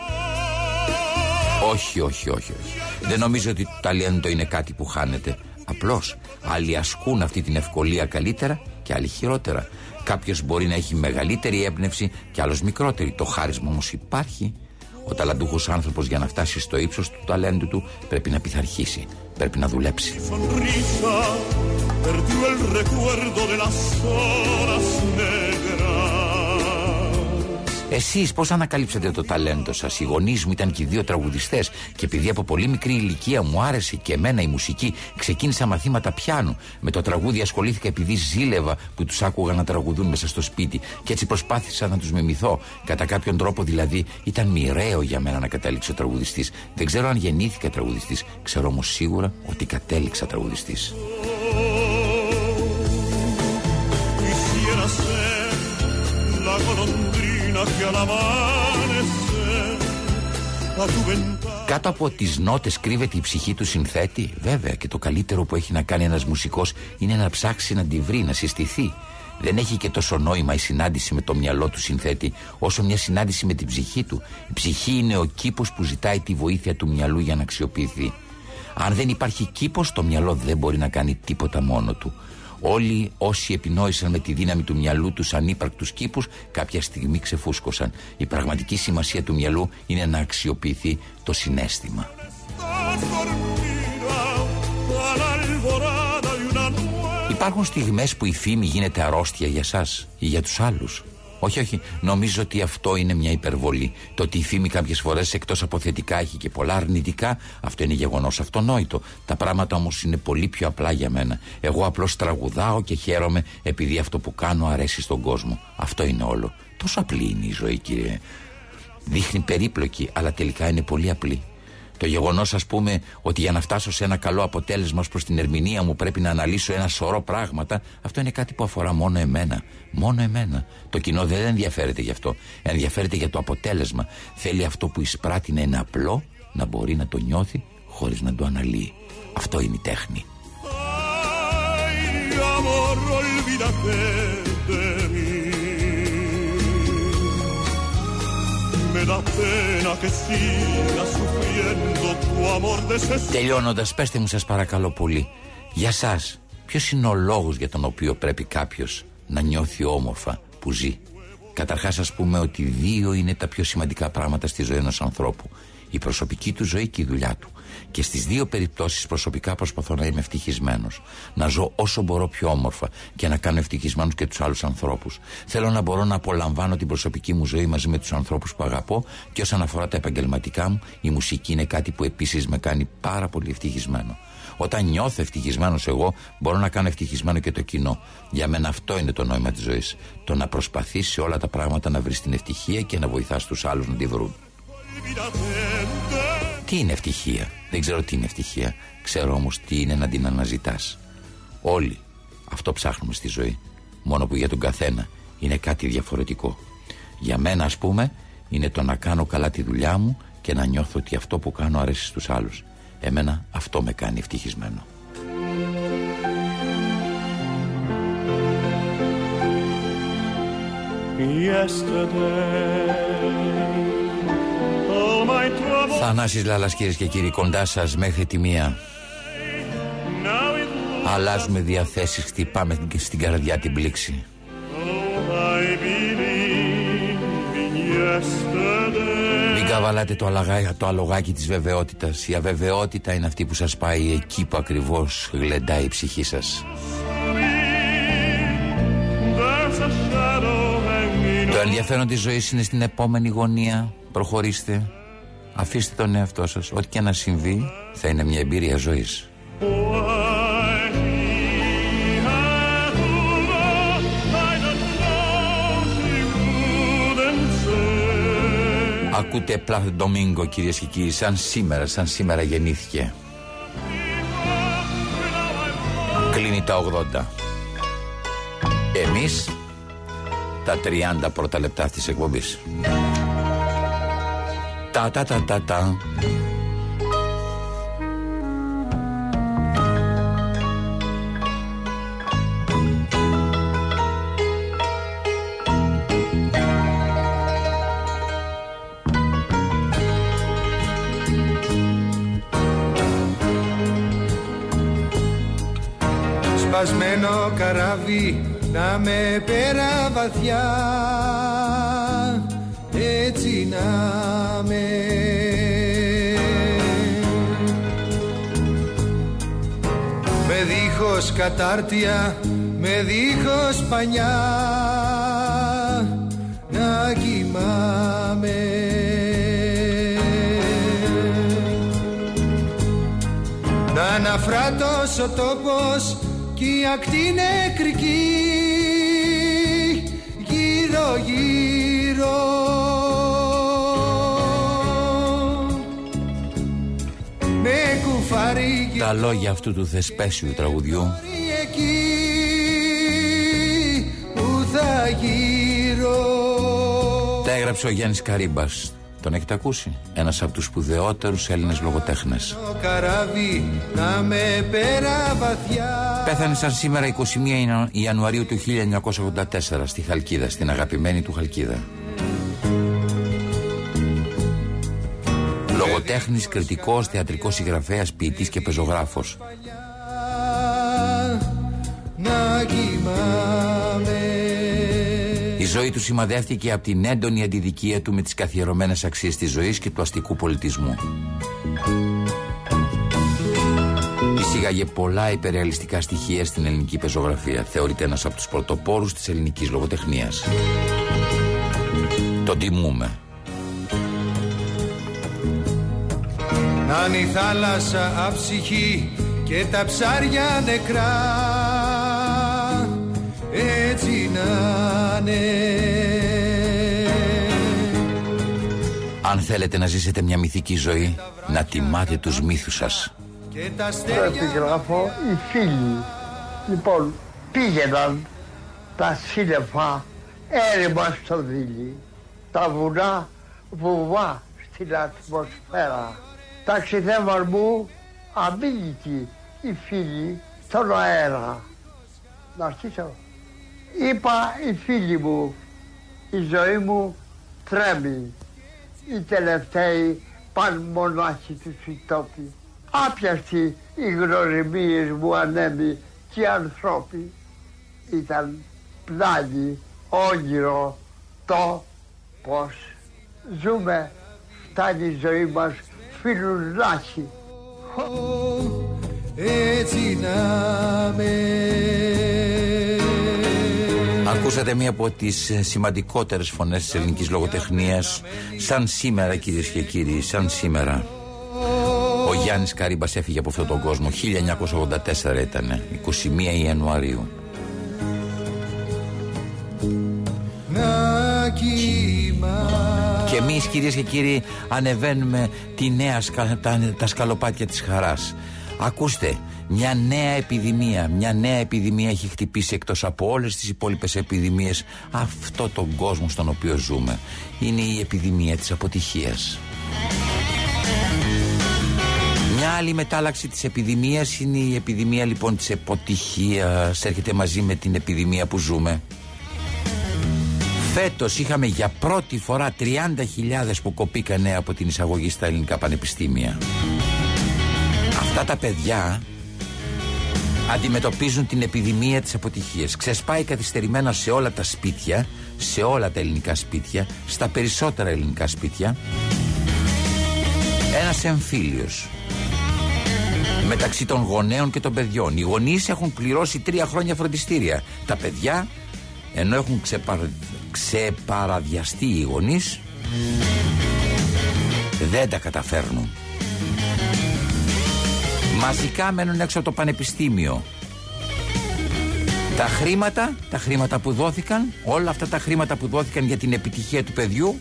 Όχι, όχι, όχι, όχι. Δεν νομίζω ότι το ταλέντο είναι κάτι που χάνεται. Απλώς άλλοι ασκούν αυτή την ευκολία καλύτερα και άλλοι χειρότερα. Κάποιος μπορεί να έχει μεγαλύτερη έμπνευση και άλλος μικρότερη. Το χάρισμα όμως υπάρχει. Ο ταλαντούχος άνθρωπος για να φτάσει στο ύψος του ταλέντου του πρέπει να πειθαρχήσει. Πρέπει να δουλέψει. sonrisa perdió el recuerdo de las horas negras. Εσείς πώς ανακαλύψατε το ταλέντο σας; Οι γονείς μου ήταν και οι δύο τραγουδιστές. Και επειδή από πολύ μικρή ηλικία μου άρεσε και εμένα η μουσική, ξεκίνησα μαθήματα πιάνου. Με το τραγούδι ασχολήθηκα επειδή ζήλευα που τους άκουγα να τραγουδούν μέσα στο σπίτι. Και έτσι προσπάθησα να τους μιμηθώ. Κατά κάποιον τρόπο δηλαδή ήταν μοιραίο για μένα να καταλήξω τραγουδιστής. Δεν ξέρω αν γεννήθηκα τραγουδιστής. Ξέρω όμως σίγουρα ότι κατέληξα τραγουδιστής. Quisiera ser la golondrina que al amanecer a tu ventana Κάτω από τις νότες κρύβεται η ψυχή του συνθέτη. Βέβαια, και το καλύτερο που έχει να κάνει ένας μουσικός είναι να ψάξει να τη βρει, να συστηθεί. Δεν έχει και τόσο νόημα η συνάντηση με το μυαλό του συνθέτη, όσο μια συνάντηση με την ψυχή του. Η ψυχή είναι ο κήπος που ζητάει τη βοήθεια του μυαλού για να αξιοποιηθεί. Αν δεν υπάρχει κήπος, το μυαλό δεν μπορεί να κάνει τίποτα μόνο του. Όλοι όσοι επινόησαν με τη δύναμη του μυαλού τους ανύπαρκτους κήπους, κάποια στιγμή ξεφούσκωσαν. Η πραγματική σημασία του μυαλού είναι να αξιοποιηθεί το συνέστημα. estás dormida a la alborada de una nueva Υπάρχουν στιγμές που η φήμη γίνεται αρρώστια για σας ή για τους άλλους. Όχι, όχι. Νομίζω ότι αυτό είναι μια υπερβολή. Το ότι η φήμη κάποιες φορές εκτός από θετικά έχει και πολλά αρνητικά, αυτό είναι γεγονός αυτονόητο. Τα πράγματα όμως είναι πολύ πιο απλά για μένα. Εγώ απλώς τραγουδάω και χαίρομαι επειδή αυτό που κάνω αρέσει στον κόσμο. Αυτό είναι όλο. Τόσο απλή είναι η ζωή, κύριε. Δείχνει περίπλοκη, αλλά τελικά είναι πολύ απλή. Το γεγονός, ας πούμε, ότι για να φτάσω σε ένα καλό αποτέλεσμα προς την ερμηνεία μου πρέπει να αναλύσω ένα σωρό πράγματα, αυτό είναι κάτι που αφορά μόνο εμένα. Μόνο εμένα. Το κοινό δεν ενδιαφέρεται γι' αυτό. Ενδιαφέρεται για το αποτέλεσμα. Θέλει αυτό που εισπράττει να είναι απλό, να μπορεί να το νιώθει χωρίς να το αναλύει. Αυτό είναι η τέχνη. Ay, amor, Τελειώνοντας, πέστε μου, σας παρακαλώ πολύ, για εσά, ποιος είναι ο λόγος για τον οποίο πρέπει κάποιος να νιώθει όμορφα που ζει; Καταρχάς, ας πούμε ότι δύο είναι τα πιο σημαντικά πράγματα στη ζωή ενός ανθρώπου. Η προσωπική του ζωή και η δουλειά του. Και στις δύο περιπτώσεις προσωπικά προσπαθώ να είμαι ευτυχισμένος. Να ζω όσο μπορώ πιο όμορφα και να κάνω ευτυχισμένους και τους άλλους ανθρώπους. Θέλω να μπορώ να απολαμβάνω την προσωπική μου ζωή μαζί με τους ανθρώπους που αγαπώ και όσον αφορά τα επαγγελματικά μου, η μουσική είναι κάτι που επίσης με κάνει πάρα πολύ ευτυχισμένο. Όταν νιώθω ευτυχισμένος εγώ, μπορώ να κάνω ευτυχισμένο και το κοινό. Για μένα αυτό είναι το νόημα της ζωής. Το να προσπαθείς σε όλα τα πράγματα να βρεις την ευτυχία και να βοηθάς τους άλλους να τη βρουν. Τι είναι ευτυχία; Δεν ξέρω τι είναι ευτυχία. Ξέρω όμως τι είναι να την αναζητάς. Όλοι αυτό ψάχνουμε στη ζωή. Μόνο που για τον καθένα είναι κάτι διαφορετικό. Για μένα, ας πούμε, είναι το να κάνω καλά τη δουλειά μου και να νιώθω ότι αυτό που κάνω αρέσει στους άλλους. Εμένα αυτό με κάνει ευτυχισμένο. All my trouble Θανάσης Λάλας κυρίες και κύριοι κοντά σας μέχρι τη μία now it Αλλάζουμε διαθέσεις, χτυπάμε στην καρδιά την πλήξη Oh, I believe yesterday. Μην καβαλάτε το, αλαγά, το αλογάκι της βεβαιότητας. Η αβεβαιότητα είναι αυτή που σας πάει εκεί που ακριβώς γλεντάει η ψυχή σας. There's a shadow hanging Το ενδιαφέρον της ζωής είναι στην επόμενη γωνία. Προχωρήστε. Αφήστε τον εαυτό σας. Ό,τι και να συμβεί θα είναι μια εμπειρία ζωής. Why he had Ulla, I don't know, she wouldn't say. Ακούτε Πλάθ Ντομίνγκο κυρίες και κύριοι σαν σήμερα, σαν σήμερα γεννήθηκε. Κλείνει τα 80. Εμείς τα 30 πρώτα λεπτά αυτής της εκπομπής. Τα τα τα τα τα. Σπασμένο καράβι να με πέρα βαθιά έτσι να με Με δίχως κατάρτια, με δίχως πανιά να κοιμάμαι. Να αναφράτως ο τόπος κι η ακτή νεκρική γύρω γύρω με κουφάρι Τα λόγια αυτού του θεσπέσιου τραγουδιού εκεί που θα γύρω τα έγραψε ο Γιάννης Καρύμπας. Τον έχετε ακούσει; Ένας από τους σπουδαιότερους Έλληνες λογοτέχνες. το καράβι να με πέρα βαθιά Πέθανε σαν σήμερα 21 Ιανου- Ιανουαρίου του 1984 στη Χαλκίδα, στην αγαπημένη του Χαλκίδα. Λογοτέχνης, κριτικός, θεατρικός συγγραφέας, ποιητής και πεζογράφος. να κοιμάμαι Η ζωή του σημαδεύτηκε από την έντονη αντιδικία του με τις καθιερωμένες αξίες της ζωής και του αστικού πολιτισμού. Εισήγαγε πολλά υπερεαλιστικά στοιχεία στην ελληνική πεζογραφία. Θεωρείται ένας από τους πρωτοπόρους της ελληνικής λογοτεχνίας. Τον τιμούμε. Να είναι η θάλασσα αψυχή και τα ψάρια νεκρά έτσι να Αν θέλετε να ζήσετε μια μυθική ζωή, να τιμάτε τους μύθους σας. και τα Το αστέρια επιγράφω οι φίλοι. Λοιπόν, πήγαιναν τα σύννεφα έρημα στο δίλη. Τα βουνά βουβά στην ατμοσφαίρα. Ταξιδεύαν μου αμήλυτοι οι φίλοι στον αέρα. Να αρχίσω. Είπα οι φίλοι μου, η ζωή μου τρέμει. Οι τελευταίοι παν μονάχοι τους σιτόπι. Άπιαστοι οι γνωριμίες μου ανέμοι και οι ανθρώποι. Ήταν πλάνη, όνειρο, το πως ζούμε, φτάνει η ζωή μας φιλουλάχη. έτσι να με Ακούσατε μία από τις ε, σημαντικότερες φωνές της ελληνικής λογοτεχνίας σαν σήμερα κυρίες και κύριοι, σαν σήμερα. Ο Γιάννης Καρύμπας έφυγε από αυτόν τον κόσμο 1984 ήταν 21 Ιανουαρίου να κοιμάμαι Και εμείς κυρίες και κύριοι ανεβαίνουμε τη νέα, σκα- τα, τα σκαλοπάτια της χαράς Ακούστε, μια νέα επιδημία, μια νέα επιδημία έχει χτυπήσει εκτός από όλες τις υπόλοιπες επιδημίες αυτό τον κόσμο στον οποίο ζούμε. Είναι η επιδημία της αποτυχίας. Μια άλλη μετάλλαξη της επιδημίας είναι η επιδημία λοιπόν της αποτυχίας. Έρχεται μαζί με την επιδημία που ζούμε. Φέτος είχαμε για πρώτη φορά 30.000 που κοπήκανε από την εισαγωγή στα ελληνικά πανεπιστήμια. Αυτά τα παιδιά αντιμετωπίζουν την επιδημία της αποτυχίας. Ξεσπάει καθυστερημένα σε όλα τα σπίτια σε όλα τα ελληνικά σπίτια, στα περισσότερα ελληνικά σπίτια, ένας εμφύλιος μεταξύ των γονέων και των παιδιών. Οι γονείς έχουν πληρώσει τρία χρόνια φροντιστήρια. Τα παιδιά, ενώ έχουν ξεπα... ξεπαραδιαστεί οι γονείς, δεν τα καταφέρνουν. Μαζικά μένουν έξω από το πανεπιστήμιο. Τα χρήματα, τα χρήματα που δόθηκαν, όλα αυτά τα χρήματα που δόθηκαν για την επιτυχία του παιδιού,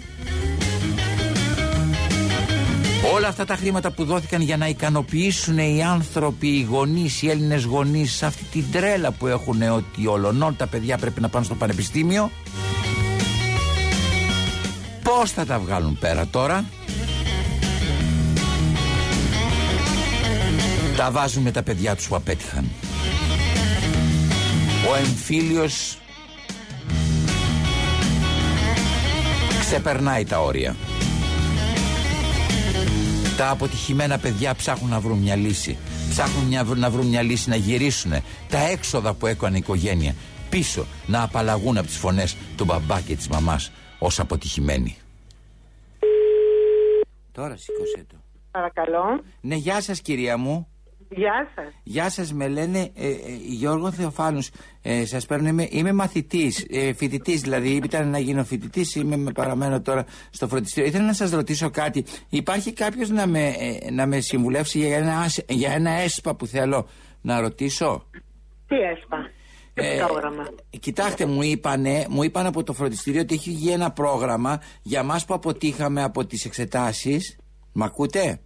όλα αυτά τα χρήματα που δόθηκαν για να ικανοποιήσουν οι άνθρωποι, οι γονείς, οι Έλληνες γονείς σε αυτή την τρέλα που έχουν ότι ολονών τα παιδιά πρέπει να πάνε στο πανεπιστήμιο, πώς θα τα βγάλουν πέρα τώρα, τα βάζουν με τα παιδιά τους που απέτυχαν. Ο εμφύλιος ξεπερνάει τα όρια. Τα αποτυχημένα παιδιά ψάχνουν να βρουν μια λύση. Ψάχνουν μια, να βρουν μια λύση να γυρίσουν τα έξοδα που έκανε η οικογένεια πίσω να απαλλαγούν από τις φωνές του μπαμπά και της μαμάς ως αποτυχημένοι. Τώρα σήκωσε το. Παρακαλώ. Ναι, γεια σας κυρία μου. Γεια σας. Γεια σας, με λένε ε, ε, Γιώργο Θεοφάνους. Ε, σας παίρνω, είμαι, είμαι μαθητής, ε, φοιτητής δηλαδή. Ήταν να γίνω φοιτητής, είμαι με παραμένω τώρα στο φροντιστήριο. Ήθελα να σας ρωτήσω κάτι. Υπάρχει κάποιος να με, ε, να με συμβουλεύσει για ένα, για ένα έσπα που θέλω να ρωτήσω; Τι έσπα; Ε, πρόγραμμα. Κοιτάξτε, μου είπανε, μου είπαν από το φροντιστήριο ότι έχει βγει ένα πρόγραμμα για μας που αποτύχαμε από τις εξετάσεις. Μ' ακούτε;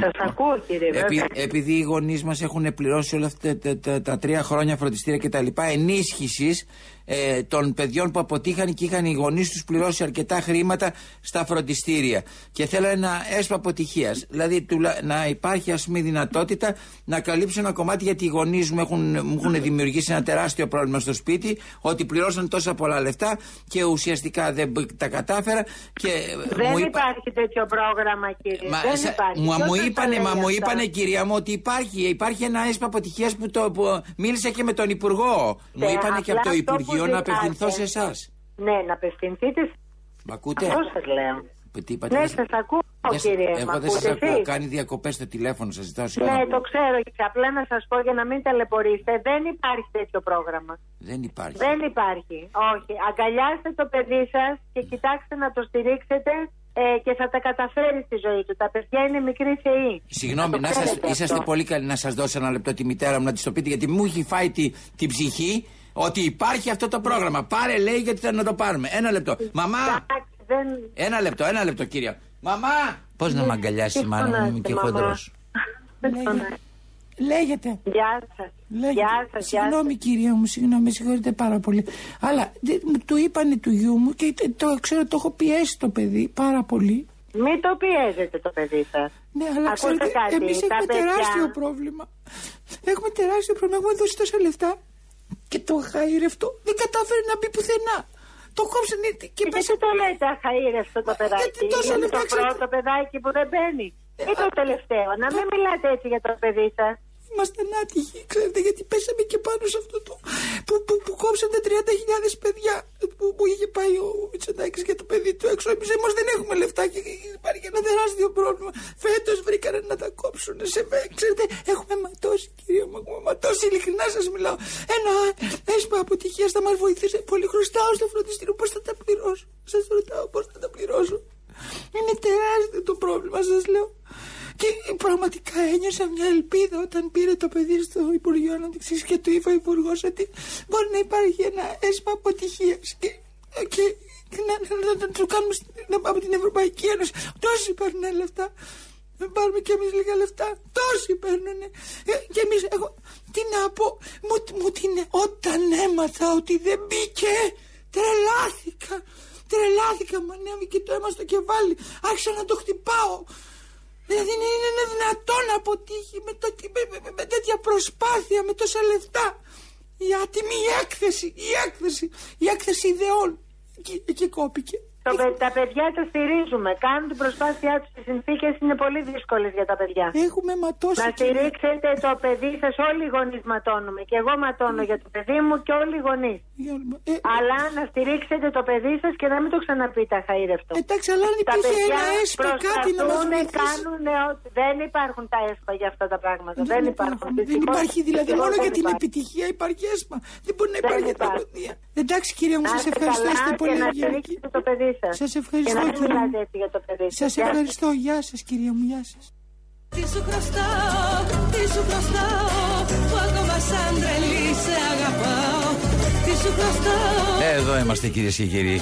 Σας ακούω, κύριε Επει, βέβαια. επειδή οι γονείς μας έχουν πληρώσει όλα αυτά τα, τα, τα τρία χρόνια φροντιστήρια κτλ. ενίσχυσης ε, των παιδιών που αποτύχαν και είχαν οι γονείς τους πληρώσει αρκετά χρήματα στα φροντιστήρια. Και θέλω ένα έσπα αποτυχίας. Δηλαδή τουλα, να υπάρχει ας πούμε η δυνατότητα να καλύψω ένα κομμάτι γιατί οι γονείς μου έχουν, μου έχουν δημιουργήσει ένα τεράστιο πρόβλημα στο σπίτι ότι πληρώσαν τόσα πολλά λεφτά και ουσιαστικά δεν τα κατάφερα. Και Δεν μου είπα- υπάρχει τέτοιο πρόγραμμα, κύριε. Μα, δεν σα- υπάρχει. μου, Ποιος μου σας είπανε, τα μα λέει μου αυτά; είπανε κυρία μου ότι υπάρχει, υπάρχει ένα έσπα αποτυχίας που, το, που μίλησα και με τον Υπουργό. μου Ε, είπανε και από το απλά αυτό που Υπουργείο να απευθυνθώ σε ζητάτε- εσάς. Ναι, να απευθυνθείτε. Μ' ακούτε; Αυτό σας λέω. Τι είπατε, Ναι, δεν- σα ακούω, δεν σ- κύριε. Εγώ Μ' δεν σας ακούτε ακούω. εσείς; Κάνει διακοπές στο τηλέφωνο, σας ζητάω Ναι, συγγνώμη. το ξέρω. Και απλά να σας πω για να μην ταλαιπωρήσετε. Δεν υπάρχει τέτοιο πρόγραμμα. Δεν υπάρχει. Δεν υπάρχει. Όχι. Αγκαλιάστε το παιδί σας και κοιτάξτε να το στηρίξετε ε, και θα τα καταφέρει στη ζωή του. Τα παιδιά είναι μικροί θεοί. Συγγνώμη, το να σας, ξέρετε είσαστε αυτό. πολύ καλοί να σας δώσω ένα λεπτό τη μητέρα μου να της το πείτε, γιατί μου έχει φάει τη, την ψυχή ότι υπάρχει αυτό το πρόγραμμα. Πάρε, λέει, γιατί θα να το πάρουμε. Ένα λεπτό. Μαμά! Εντάξει, δεν... Ένα λεπτό, ένα λεπτό, κύριε. Μαμά! Πώς να με αγκαλιάσει η Τι μάνα μου, είμαι και φωνάζετε, μαμά; χοντρός. Δεν φωνάζετε. Λέγεται. Γεια σας. Λέγεται. Γεια σας, γεια Συγγνώμη κυρία μου, συγγνώμη, με συγχωρείτε πάρα πολύ. Αλλά δε- μου το είπανε του γιού μου και τε- το ξέρω, το έχω πιέσει το παιδί πάρα πολύ. Μην το πιέζετε το παιδί σας. Ναι, αλλά Ακούστε ξέρετε, κάτι, εμείς τα έχουμε παιδιά- τεράστιο πρόβλημα. Έχουμε τεράστιο πρόβλημα. Έχουμε δώσει τόσα λεφτά και το χαΐρευτο δεν κατάφερε να μπει πουθενά. Το κόψανε και Και πέσε γιατί το λέτε αχαήρευτο το παιδάκι; τόσα Είναι λεπτά το ξέρετε. πρώτο παιδάκι που δεν μπαίνει. Ή το τελευταίο. Να μην μιλάτε έτσι για το παιδί σας. Είμαστε άτυχοι, ξέρετε, γιατί πέσαμε και πάνω σε αυτό το. που, που, που κόψανε 30.000 παιδιά που, που είχε πάει ο Μητσοτάκης για το παιδί του έξω. Εμείς όμω δεν έχουμε λεφτά και υπάρχει ένα τεράστιο πρόβλημα. Φέτος βρήκανε να τα κόψουν. Σε, ξέρετε, έχουμε ματώσει, κυρία μου, έχουμε ματώσει. Ειλικρινά σας μιλάω. Ένα έσπα αποτυχίας θα μας βοηθήσει πολύ. Χρωστάω στο φροντιστήριο. Πώς θα τα πληρώσω; Σας ρωτάω πώς θα τα πληρώσω; Είναι τεράστιο το πρόβλημα, σας λέω. Και πραγματικά ένιωσα μια ελπίδα όταν πήρε το παιδί στο Υπουργείο Ανάπτυξης και του είπε ο Υπουργός ότι μπορεί να υπάρχει ένα έσπα αποτυχίας. Και, και, και να, να, να, να το κάνουμε στην- να- από την Ευρωπαϊκή Ένωση. Τόσοι παίρνουν λεφτά. Να πάρουμε κι εμείς λίγα λεφτά. Τόσοι παίρνουν. Ε, και εμείς, εγώ, τι να πω, μου, μου την, όταν έμαθα ότι δεν μπήκε, τρελάθηκα. Τρελάθηκα, μου ανέβηκε το αίμα στο κεφάλι. Άρχισα να το χτυπάω. Δηλαδή είναι, είναι, είναι δυνατόν να αποτύχει με, το, με, με, με τέτοια προσπάθεια, με τόσα λεφτά. Η άτιμη η έκθεση, η έκθεση, η έκθεση ιδεών. Εκεί, εκεί κόπηκε. Το, παι- τα παιδιά τα στηρίζουμε. Κάνουν την προσπάθειά τους. Οι συνθήκες είναι πολύ δύσκολες για τα παιδιά. Έχουμε ματώσει. Να στηρίξετε το παιδί σας. Όλοι οι γονείς ματώνουμε. Και εγώ ματώνω για το παιδί μου και όλοι οι γονείς. Ε, Αλλά να στηρίξετε το παιδί σας και να μην το ξαναπείτε αχαήρευτο. Εντάξει, αλλά αν τα υπήρχε παιδιά ένα έσπα, κάτι να μας προσπαθούν, βοηθήσει. κάνουν ό,τι. Δεν υπάρχουν τα έσπα για αυτά τα πράγματα. Δεν, υπάρχουν. Δεν Δυστυχώς- υπάρχει δηλαδή δυστυχώς μόνο δεν για την υπάρχει. επιτυχία υπάρχει έσπα. Δεν μπορεί να Δεν υπάρχει υπάρχει. τραγωδία. Εντάξει κυρία μου, Να σα είστε ευχαριστώ. καλά Είστε και πολύ να ευγενικοί. στηρίξετε το παιδί σας. Σας ευχαριστώ, Και να μην κυρία μου. μιλάτε έτσι για το παιδί σας. Σας Γεια σας. ευχαριστώ. Γεια σας κυρία μου, γεια σας. Τι σου χρωστάω, τι σου χρωστάω Που ακόμα σαν τρελή σε αγαπάω Τι σου χρωστάω Εδώ είμαστε κυρίες και κύριοι.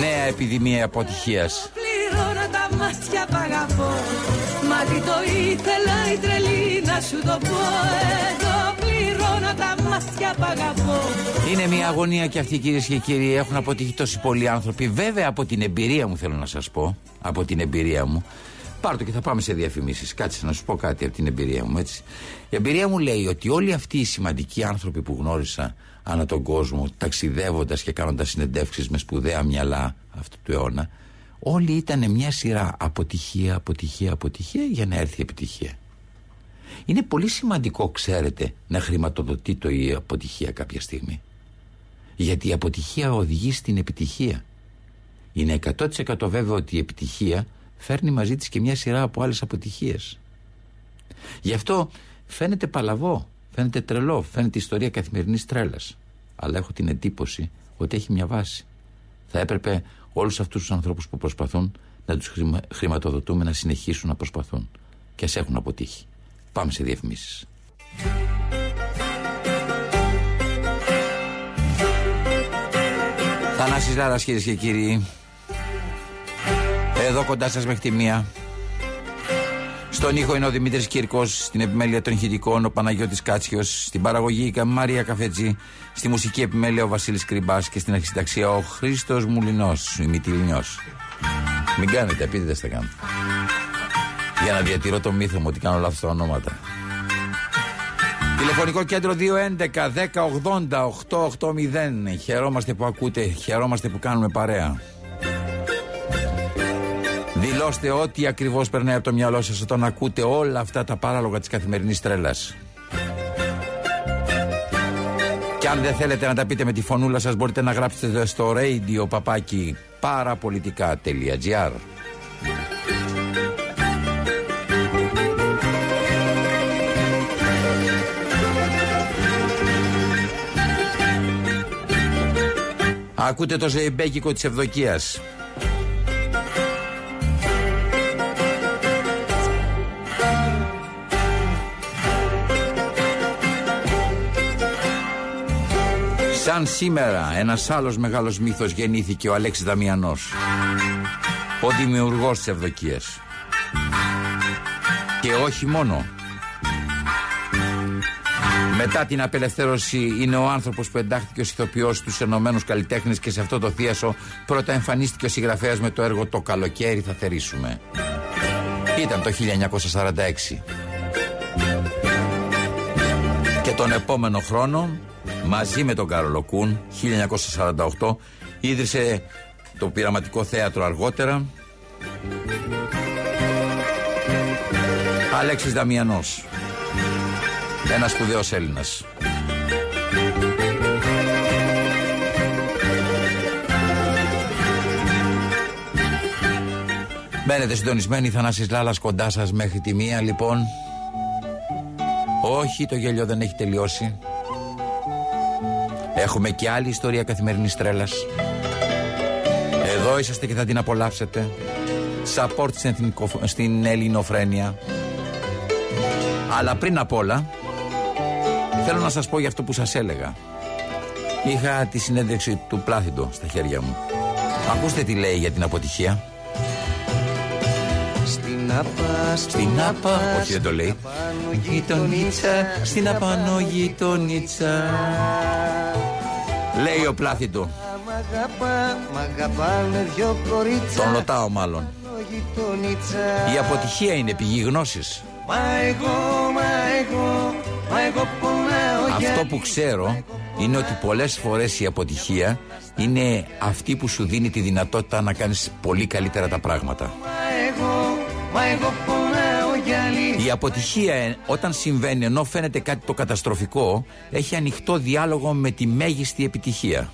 Νέα επιδημία αποτυχίας. Πληρώνω τα μάτια που αγαπώ Μα τι το ήθελα η τρελή να σου το πω Εδώ πληρώνω τα μάτια που αγαπώ Είναι μια αγωνία και αυτή κυρίες και κύριοι. Έχουν αποτύχει τόσοι πολλοί άνθρωποι. Βέβαια από την εμπειρία μου θέλω να σας πω. Από την εμπειρία μου. Πάρ' το και θα πάμε σε διαφημίσεις. Κάτσε να σου πω κάτι από την εμπειρία μου. Έτσι. Η εμπειρία μου λέει ότι όλοι αυτοί οι σημαντικοί άνθρωποι που γνώρισα ανά τον κόσμο, ταξιδεύοντας και κάνοντας συνεντεύξεις με σπουδαία μυαλά αυτού του αιώνα, όλοι ήταν μια σειρά αποτυχία, αποτυχία, αποτυχία για να έρθει η επιτυχία. Είναι πολύ σημαντικό, ξέρετε, να χρηματοδοτεί το η αποτυχία κάποια στιγμή. Γιατί η αποτυχία οδηγεί στην επιτυχία. Είναι 100% βέβαιο ότι η επιτυχία φέρνει μαζί της και μια σειρά από άλλες αποτυχίες. Γι' αυτό φαίνεται παλαβό, φαίνεται τρελό, φαίνεται ιστορία καθημερινής τρέλας. Αλλά έχω την εντύπωση ότι έχει μια βάση. Θα έπρεπε όλους αυτούς τους ανθρώπους που προσπαθούν να τους χρημα- χρηματοδοτούμε να συνεχίσουν να προσπαθούν. Και ας έχουν αποτύχει. Πάμε σε διαφημίσεις. Θανάσης Λάρας κυρίες και κύριοι. Εδώ κοντά σας μέχρι τη μία. Στον ήχο είναι ο Δημήτρης Κύρκος Στην επιμέλεια των ηχητικών ο Παναγιώτης Κάτσιος Στην παραγωγή η Μάρια Καφετζή Στη μουσική επιμέλεια ο Βασίλης Κρυμπάς Και στην αρχισυνταξία ο Χρήστος Μουλινός Ο ημιτηλινιός Μην κάνετε, επίτηδες θα κάνω Για να διατηρώ το μύθο μου ότι κάνω λάθος τα ονόματα Τηλεφωνικό κέντρο 211 1080 880. Χαιρόμαστε που ακούτε, χαιρόμαστε που κάνουμε παρέα. Δηλώστε ό,τι ακριβώς περνάει από το μυαλό σας όταν ακούτε όλα αυτά τα παράλογα της καθημερινής τρέλας. Και αν δεν θέλετε να τα πείτε με τη φωνούλα σας μπορείτε να γράψετε στο radio παπάκι παραπολιτικά.gr Ακούτε το ζεϊμπέκικο της Ευδοκίας. Σαν σήμερα ένας άλλος μεγάλος μύθος γεννήθηκε ο Αλέξης Δαμιανός. Ο δημιουργός της Ευδοκίας. Και όχι μόνο. Μετά την απελευθέρωση είναι ο άνθρωπος που εντάχθηκε ως ηθοποιός στους Ενωμένους Καλλιτέχνες και σε αυτό το θίασο πρώτα εμφανίστηκε ο συγγραφέας με το έργο «Το καλοκαίρι θα θερήσουμε». Ήταν το 1946. Και τον επόμενο χρόνο, μαζί με τον Κάρολο Κούν, 1948, ίδρυσε το πειραματικό θέατρο αργότερα. Αλέξης Δαμιανός. Ένας σπουδαίος Έλληνας. Μένετε συντονισμένοι, Θανάσης Λάλας κοντά σας μέχρι τη μία λοιπόν. Όχι, το γέλιο δεν έχει τελειώσει. Έχουμε και άλλη ιστορία καθημερινής τρέλας. Εδώ είσαστε και θα την απολαύσετε. Support στην, εθνικο- στην ελληνοφρένεια. Αλλά πριν απ' όλα, θέλω να σας πω για αυτό που σας έλεγα. Είχα τη συνέντευξη του Πλάθυντο στα χέρια μου. Ακούστε τι λέει για την αποτυχία. Στην ΑΠΑ, Στην ΑΠΑ, όχι δεν το λέει. Γειτονίτσα, στην απάνω γειτονίτσα. Λέει ο Πλάθυντο. Μ' αγαπά, μ' αγαπάνε δυο κορίτσα Τον ρωτάω μάλλον. Γειτονίτσα Η αποτυχία είναι πηγή γνώσης. Μα εγώ, μα εγώ, μα εγώ πονάω για Αυτό που ξέρω είναι ότι πολλές φορές η αποτυχία είναι αυτή που σου δίνει τη δυνατότητα να κάνεις πολύ καλύτερα τα πράγματα. Η αποτυχία ε, όταν συμβαίνει ενώ φαίνεται κάτι το καταστροφικό έχει ανοιχτό διάλογο με τη μέγιστη επιτυχία.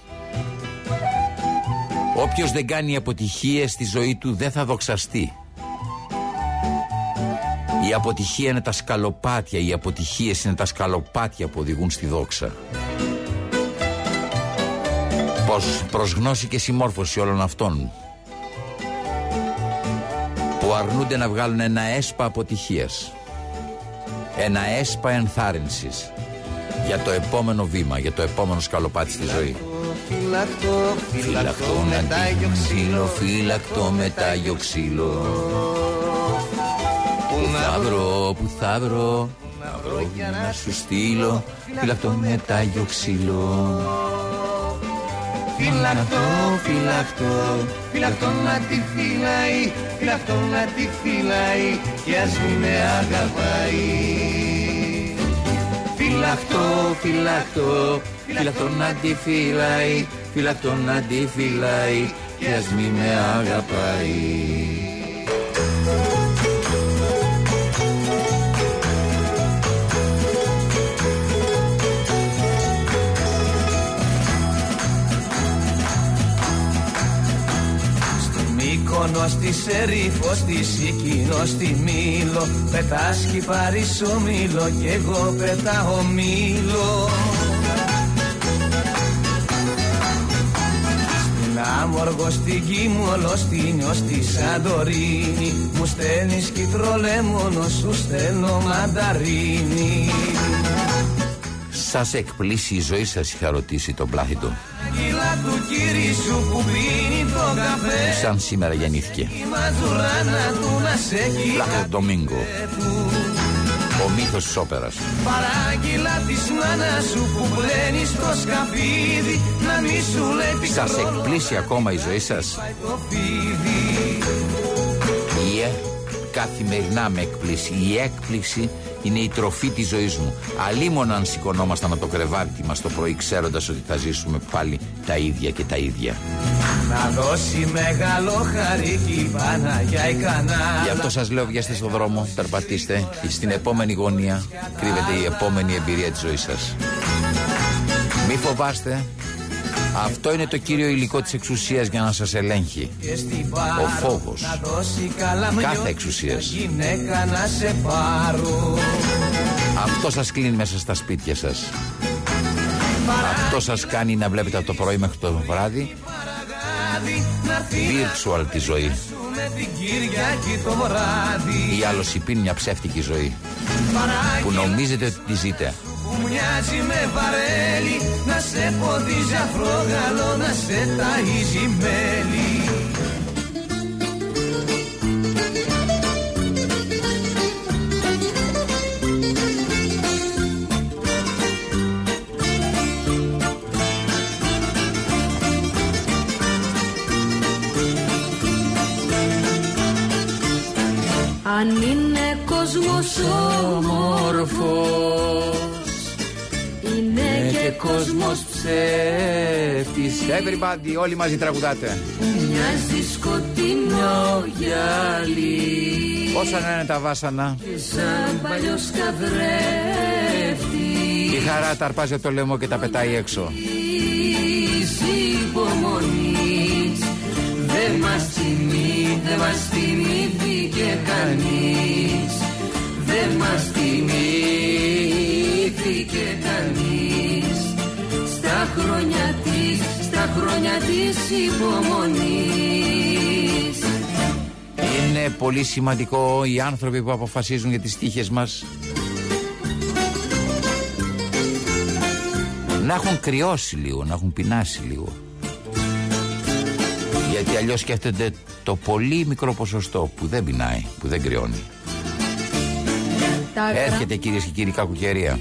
Όποιος δεν κάνει αποτυχίες στη ζωή του δεν θα δοξαστεί. Η αποτυχία είναι τα σκαλοπάτια, οι αποτυχίες είναι τα σκαλοπάτια που οδηγούν στη δόξα. Πως προς γνώση και συμμόρφωση όλων αυτών που αρνούνται να βγάλουν ένα έσπα αποτυχίας ένα έσπα ενθάρρυνσης για το επόμενο βήμα, για το επόμενο σκαλοπάτι στη ζωή. Φυλακτό, φυλακτό με τάγιο ξύλο, φυλακτό με τάγιο ξύλο. Πού θα βρω, πού θα βρω, να βρω για να σου στείλω, φυλακτό με τάγιο ξύλο. Φυλακτό, φυλακτό, φυλακτό να τη φυλάει, φυλακτό να τη φυλάει και ας μην με αγαπάει. Φυλακτό, φυλακτό, φυλακτό να τη φυλάει, φυλακτό να τη φυλάει και ας μην με αγαπάει. Μόνος στη Σερίφο, στη Σικίνο, στη Μήλο. Πετάς κι πάρεις μήλο κι εγώ πετάω μήλο. Στην Άμοργο, στην Κίμολο, στην Ιω, στη Σαντορίνη. Μου στέλνεις κυτρολέμονο, σου στέλνω μανταρίνη Σας εκπλήσει η ζωή σας είχα ρωτήσει τον Πλάθητο του κύρισου που πίνει το καφέ Σαν σήμερα γεννήθηκε. Η ματζουράνα του να σε Πλάχο Ντομίνγκο. Ο μύθος της όπερας. Παράγγειλα της μάνας σου που πλένει στο σκαπίδι Να μη σου λέει Σας εκπλήσει ακόμα η ζωή σας; Η ε, καθημερινά με εκπλήσει Η έκπληξη είναι η τροφή της ζωής μου. Αλίμονα αν σηκωνόμασταν από το κρεβάτι μας το πρωί, ξέροντας ότι θα ζήσουμε πάλι τα ίδια και τα ίδια. Να δώσει μεγάλο χαρίκι Παναγιά η κανάλα. Γι' αυτό σας λέω, βγαίνετε στον δρόμο, περπατήστε. Στην επόμενη γωνία κρύβεται η επόμενη εμπειρία της ζωής σας. Μη φοβάστε, αυτό είναι το κύριο υλικό της εξουσίας για να σας ελέγχει. Ο φόβος. Κάθε εξουσίας. Αυτό σας κλείνει μέσα στα σπίτια σας. Αυτό σας κάνει να βλέπετε από το πρωί μέχρι το βράδυ virtual τη ζωή. Ή άλλος υπήν μια ψεύτικη ζωή που νομίζετε ότι τη ζείτε που μοιάζει με βαρέλι. Να σε ποδίζει αφρόγαλο, να σε ταΐζει μέλι. Αν είναι κόσμος όμορφος είναι και κόσμος ψεύτης. Everybody, όλοι μαζί τραγουδάτε. Μοιάζει σκοτεινό γυαλί. Πόσα να είναι τα βάσανα; Και σαν παλιός καθρέφτη Η χαρά τα αρπάζει από το λαιμό και τα πετάει έξω. Υπομονής Δεν μας θυμεί, δεν μας θυμήθηκε κανείς χρόνια της, στα χρόνια της υπομονής Είναι πολύ σημαντικό οι άνθρωποι που αποφασίζουν για τις τύχες μας να έχουν κρυώσει λίγο, να έχουν πεινάσει λίγο. Γιατί αλλιώς σκέφτεται το πολύ μικρό ποσοστό που δεν πεινάει, που δεν κρυώνει. Έρχεται κυρίες και κύριοι κακοκαιρία.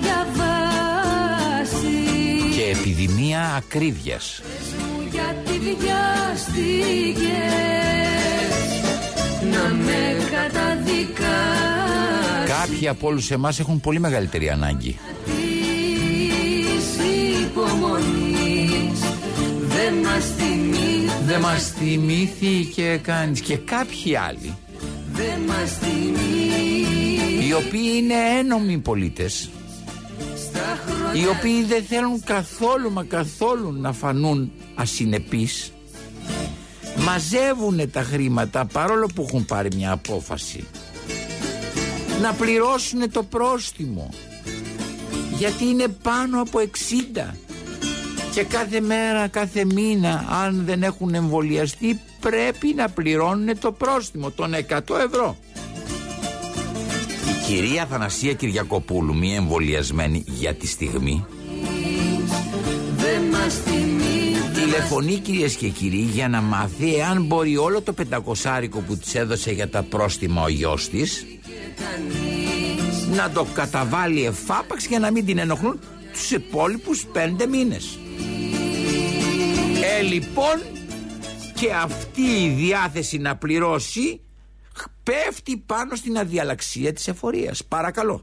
Διαβάσει. Και επιδημία ακρίβειας. Γιατί βιάστηκες να με καταδικάσεις Κάποιοι από όλους εμάς έχουν πολύ μεγαλύτερη ανάγκη. Δεν μας θυμήθηκες. Δεν μας θυμήθηκες. Κανείς Και κάποιοι άλλοι Δεν μας θυμήθηκες. Οι οποίοι είναι ένομοι πολίτες Οι οποίοι δεν θέλουν καθόλου μα καθόλου να φανούν ασυνεπείς. Μαζεύουν τα χρήματα παρόλο που έχουν πάρει μια απόφαση Να πληρώσουν το πρόστιμο. Γιατί είναι πάνω από 60 και κάθε μέρα, κάθε μήνα, αν δεν έχουν εμβολιαστεί, πρέπει να πληρώνουν το πρόστιμο των 100 ευρώ. Η κυρία Θανασία Κυριακοπούλου, μία εμβολιασμένη για τη στιγμή, Δεν μας θυμήθηκε τηλεφωνεί κυρίες και κύριοι για να μάθει εάν μπορεί όλο το πεντακοσάρικο που της έδωσε για τα πρόστιμα ο γιος της να το καταβάλει εφάπαξ για να μην την ενοχλούν τους υπόλοιπους πέντε μήνες. Ε, λοιπόν, και αυτή η διάθεση να πληρώσει πέφτει πάνω στην αδιαλαξία της εφορίας. Παρακαλώ.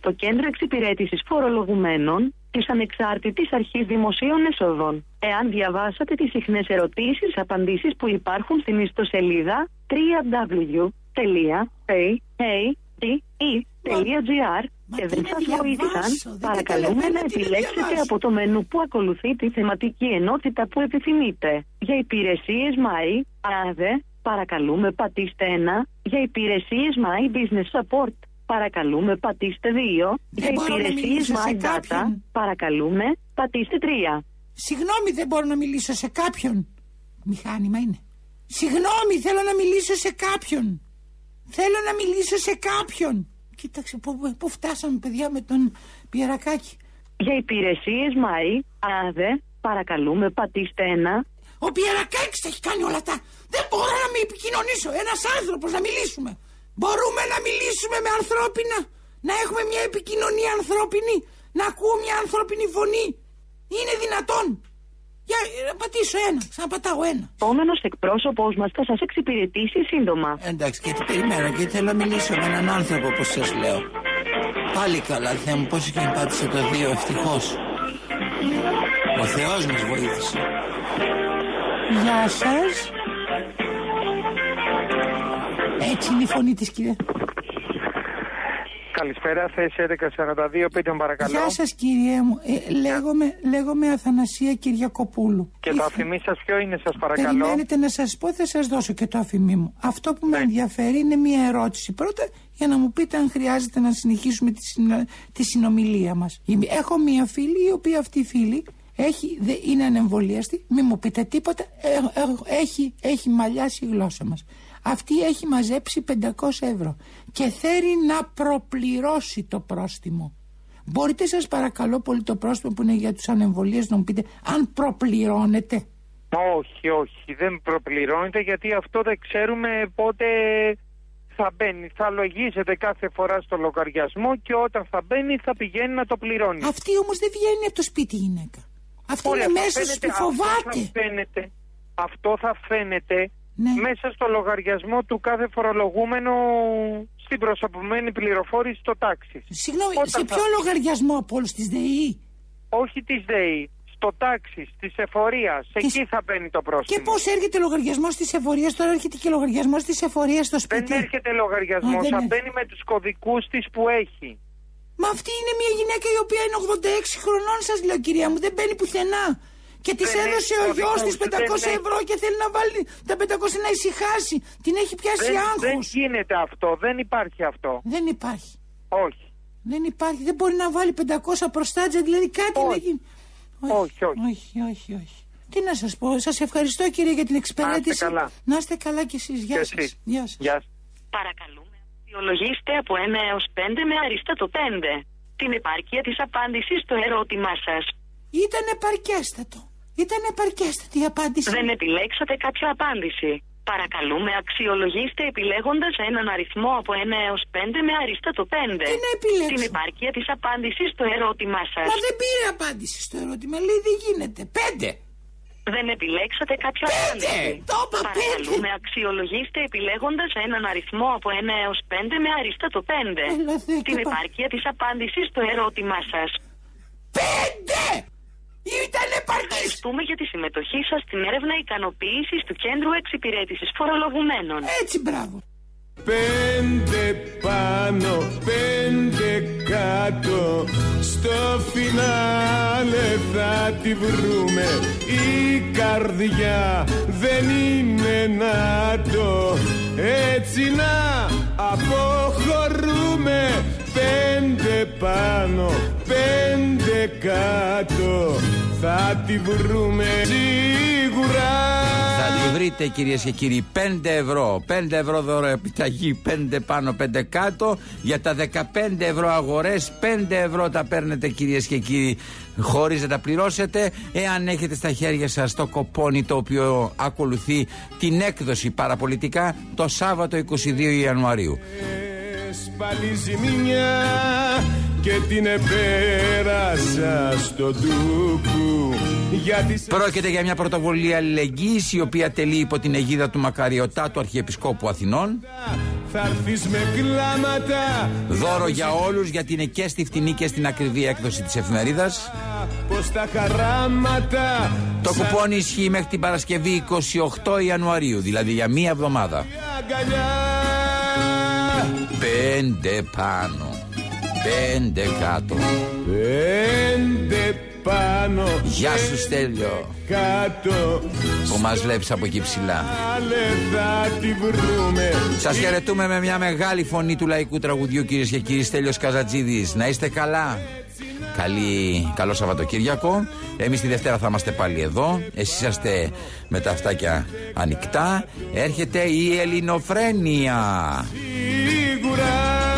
Το Κέντρο Εξυπηρέτησης Φορολογουμένων της Ανεξάρτητης Αρχής Δημοσίων Εσόδων. Εάν διαβάσατε τις συχνές ερωτήσεις, απαντήσεις που υπάρχουν στην ιστοσελίδα www.payad.gr και δεν σας βοήθησαν, παρακαλούμε να επιλέξετε από το μενού που ακολουθεί τη θεματική ενότητα που επιθυμείτε. Για υπηρεσίες MY, ΑΔΕ, παρακαλούμε πατήστε 1. Για υπηρεσίες MY Business Support, παρακαλούμε πατήστε 2. Για μπορώ να υπηρεσίες μιλήσω σε MY Data, κάποιον. παρακαλούμε πατήστε 3. Συγγνώμη, δεν μπορώ να μιλήσω σε κάποιον. Μηχάνημα είναι. Συγγνώμη, θέλω να μιλήσω σε κάποιον. Θέλω να μιλήσω σε κάποιον. Κοίταξε, πού, πού φτάσαμε, παιδιά, με τον Πιερακάκη. Για υπηρεσίες MY, ΑΔΕ, παρακαλούμε πατήστε 1. Ο Πιερακάκης τα έχει κάνει όλα τα. Δεν μπορώ να μην επικοινωνήσω. Ένας άνθρωπος να μιλήσουμε. Μπορούμε να μιλήσουμε με ανθρώπινα. Να έχουμε μια επικοινωνία ανθρώπινη. Να ακούω μια ανθρώπινη φωνή. Είναι δυνατόν. Για να πατήσω ένα. Ξαναπατάω ένα. Επόμενος εκπρόσωπό μας θα σας εξυπηρετήσει σύντομα. Εντάξει, και τι περιμένω και θέλω να μιλήσω με έναν άνθρωπο που σας λέω. Πάλι καλά, Θεέ μου, πόσο και πάτησε το δύο, ευτυχώς. Ο Θεός μας βοήθησε. Γεια σας. Έτσι είναι η φωνή της κυρία. Καλησπέρα, θέση 1142, πείτε μου παρακαλώ. Γεια σας κύριε μου. Ε, λέγομαι, λέγομαι Αθανασία Κυριακοπούλου. Και το αφημί σας ποιο είναι, σας παρακαλώ; Περιμένετε να σας πω, θα σας δώσω και το αφημί μου. Αυτό που με ενδιαφέρει είναι μία ερώτηση. Πρώτα, για να μου πείτε αν χρειάζεται να συνεχίσουμε τη, συνο- τη συνομιλία μας. Έχω μία φίλη, η οποία αυτή η φίλη έχει, δε, είναι ανεμβολίαστη. Μην μου πείτε τίποτα. Ε, ε, έχει, έχει μαλλιάσει η γλώσσα μας. Αυτή έχει μαζέψει 500 ευρώ και θέλει να προπληρώσει το πρόστιμο. Μπορείτε σας παρακαλώ πολύ το πρόστιμο που είναι για τους ανεμβολίες να μου πείτε αν προπληρώνετε. Όχι, όχι, δεν προπληρώνεται γιατί αυτό δεν ξέρουμε πότε θα μπαίνει. Θα λογίζεται κάθε φορά στο λογαριασμό και όταν θα μπαίνει θα πηγαίνει να το πληρώνει. Αυτή όμως δεν βγαίνει από το σπίτι η γυναίκα. Αυτή Ωραία, είναι θα μέσα φαίνεται- στη αυτό φοβάται. θα φαίνεται, αυτό θα φαίνεται Ναι. μέσα στο λογαριασμό του κάθε φορολογούμενου στην προσωπημένη πληροφόρηση στο τάξη. Συγγνώμη, Όταν σε θα- ποιο λογαριασμό από όλους της ΔΕΗ; Όχι της ΔΕΗ, στο τάξη, της εφορίας. Εκεί θα μπαίνει το πρόστιμο. Και πώς έρχεται λογαριασμός της εφορίας, τώρα έρχεται και λογαριασμός της εφορίας στο σπίτι. Δεν έρχεται λογαριασμός, Α, δεν θα έρχεται. μπαίνει με τους κωδικούς της που έχει. Μα αυτή είναι μια γυναίκα η οποία είναι 86 χρονών, σας λέω κυρία μου, δεν μπαίνει πουθενά. Και της Δεν έδωσε έχει ο γιος κωδικούς, τη 500 δεν ευρώ και θέλει να βάλει τα 500 να ησυχάσει. Την έχει πιάσει Δεν, άγχος. δεν γίνεται αυτό, δεν υπάρχει αυτό. Δεν υπάρχει. Όχι. Δεν υπάρχει. Δεν μπορεί να βάλει 500 προστάτζα, δηλαδή κάτι να γίνει. Όχι, όχι. όχι, όχι, όχι. Τι να σας πω, σας ευχαριστώ κύριε για την εξυπηρέτηση. καλά. Να είστε καλά κι εσείς. Γεια Και σας. εσείς. Γεια σας. Γεια σας. Παρακαλούμε, αξιολογήστε από 1 έως 5 με αρίστατο 5 την επάρκεια της απάντησης στο ερώτημά σας. Ήταν επαρκέστατο. Ήταν επαρκέστατη η απάντηση. Δεν επιλέξατε κάποια απάντηση. Παρακαλούμε, αξιολογήστε επιλέγοντας έναν αριθμό από 1 έως 5 με αρίστατο 5. Τι να επιλέξω; Την επάρκεια της απάντησης στο ερώτημά σας. Μα δεν πήρε απάντηση στο ερώτημα. Λέει δεν γίνεται. Πέντε. δεν επιλέξατε κάποιο απάντηση. Το είπα Παρακαλούμε, αξιολογήστε επιλέγοντας έναν αριθμό από 1 έως 5 με αριστάτο 5. Την επάρκεια της απάντησης στο ερώτημά σας. Πέντε! Ήταν επαρκής! Ευχαριστούμε για τη συμμετοχή σας στην έρευνα ικανοποίησης του Κέντρου Εξυπηρέτησης Φορολογουμένων. Έτσι, μπράβο. Πέντε πάνω, πέντε κάτω Στο φινάλε θα τη βρούμε Η καρδιά δεν είναι να το Έτσι να αποχωρούμε Πέντε πάνω, πέντε κάτω Θα τη βρούμε σίγουρα. Θα τη βρείτε κυρίες και κύριοι 5 ευρώ. 5 ευρώ δώρο επιταγή 5 πάνω 5 κάτω. Για τα 15 ευρώ αγορές 5 ευρώ τα παίρνετε κυρίες και κύριοι Χωρίς να τα πληρώσετε. Εάν έχετε στα χέρια σας το κοπόνι Το οποίο ακολουθεί την έκδοση παραπολιτικά Το Σάββατο 22 Ιανουαρίου πάλι ζημιά και την επέρασα στο ντούκου γιατί σε Πρόκειται για μια πρωτοβουλία αλληλεγγύης η οποία τελεί υπό την αιγίδα του Μακαριωτά του Αρχιεπισκόπου Αθηνών. θα έρθεις με κλάματα Δώρο για όλους γιατί είναι και στη φτηνή και στην ακριβή έκδοση της εφημερίδας. πως τα χαράματα Το κουπόνι ισχύει μέχρι την Παρασκευή 28 Ιανουαρίου, δηλαδή για μία εβδομάδα. Αγκαλιά Πέντε πάνω, πέντε κάτω. πέντε πάνω Γεια σου Στέλιο, κάτω που μας βλέπεις από εκεί ψηλά. Άλλε θα τη βρούμε Σας χαιρετούμε με μια μεγάλη φωνή του λαϊκού τραγουδιού κυρίες και κύριοι Στέλιος Καζατζίδης. Να είστε καλά. Καλή, καλό Σαββατοκύριακο. Εμείς τη Δευτέρα θα είμαστε πάλι εδώ. Εσείς είσαστε με τα αυτάκια ανοιχτά. Έρχεται η ελληνοφρένεια. segurar.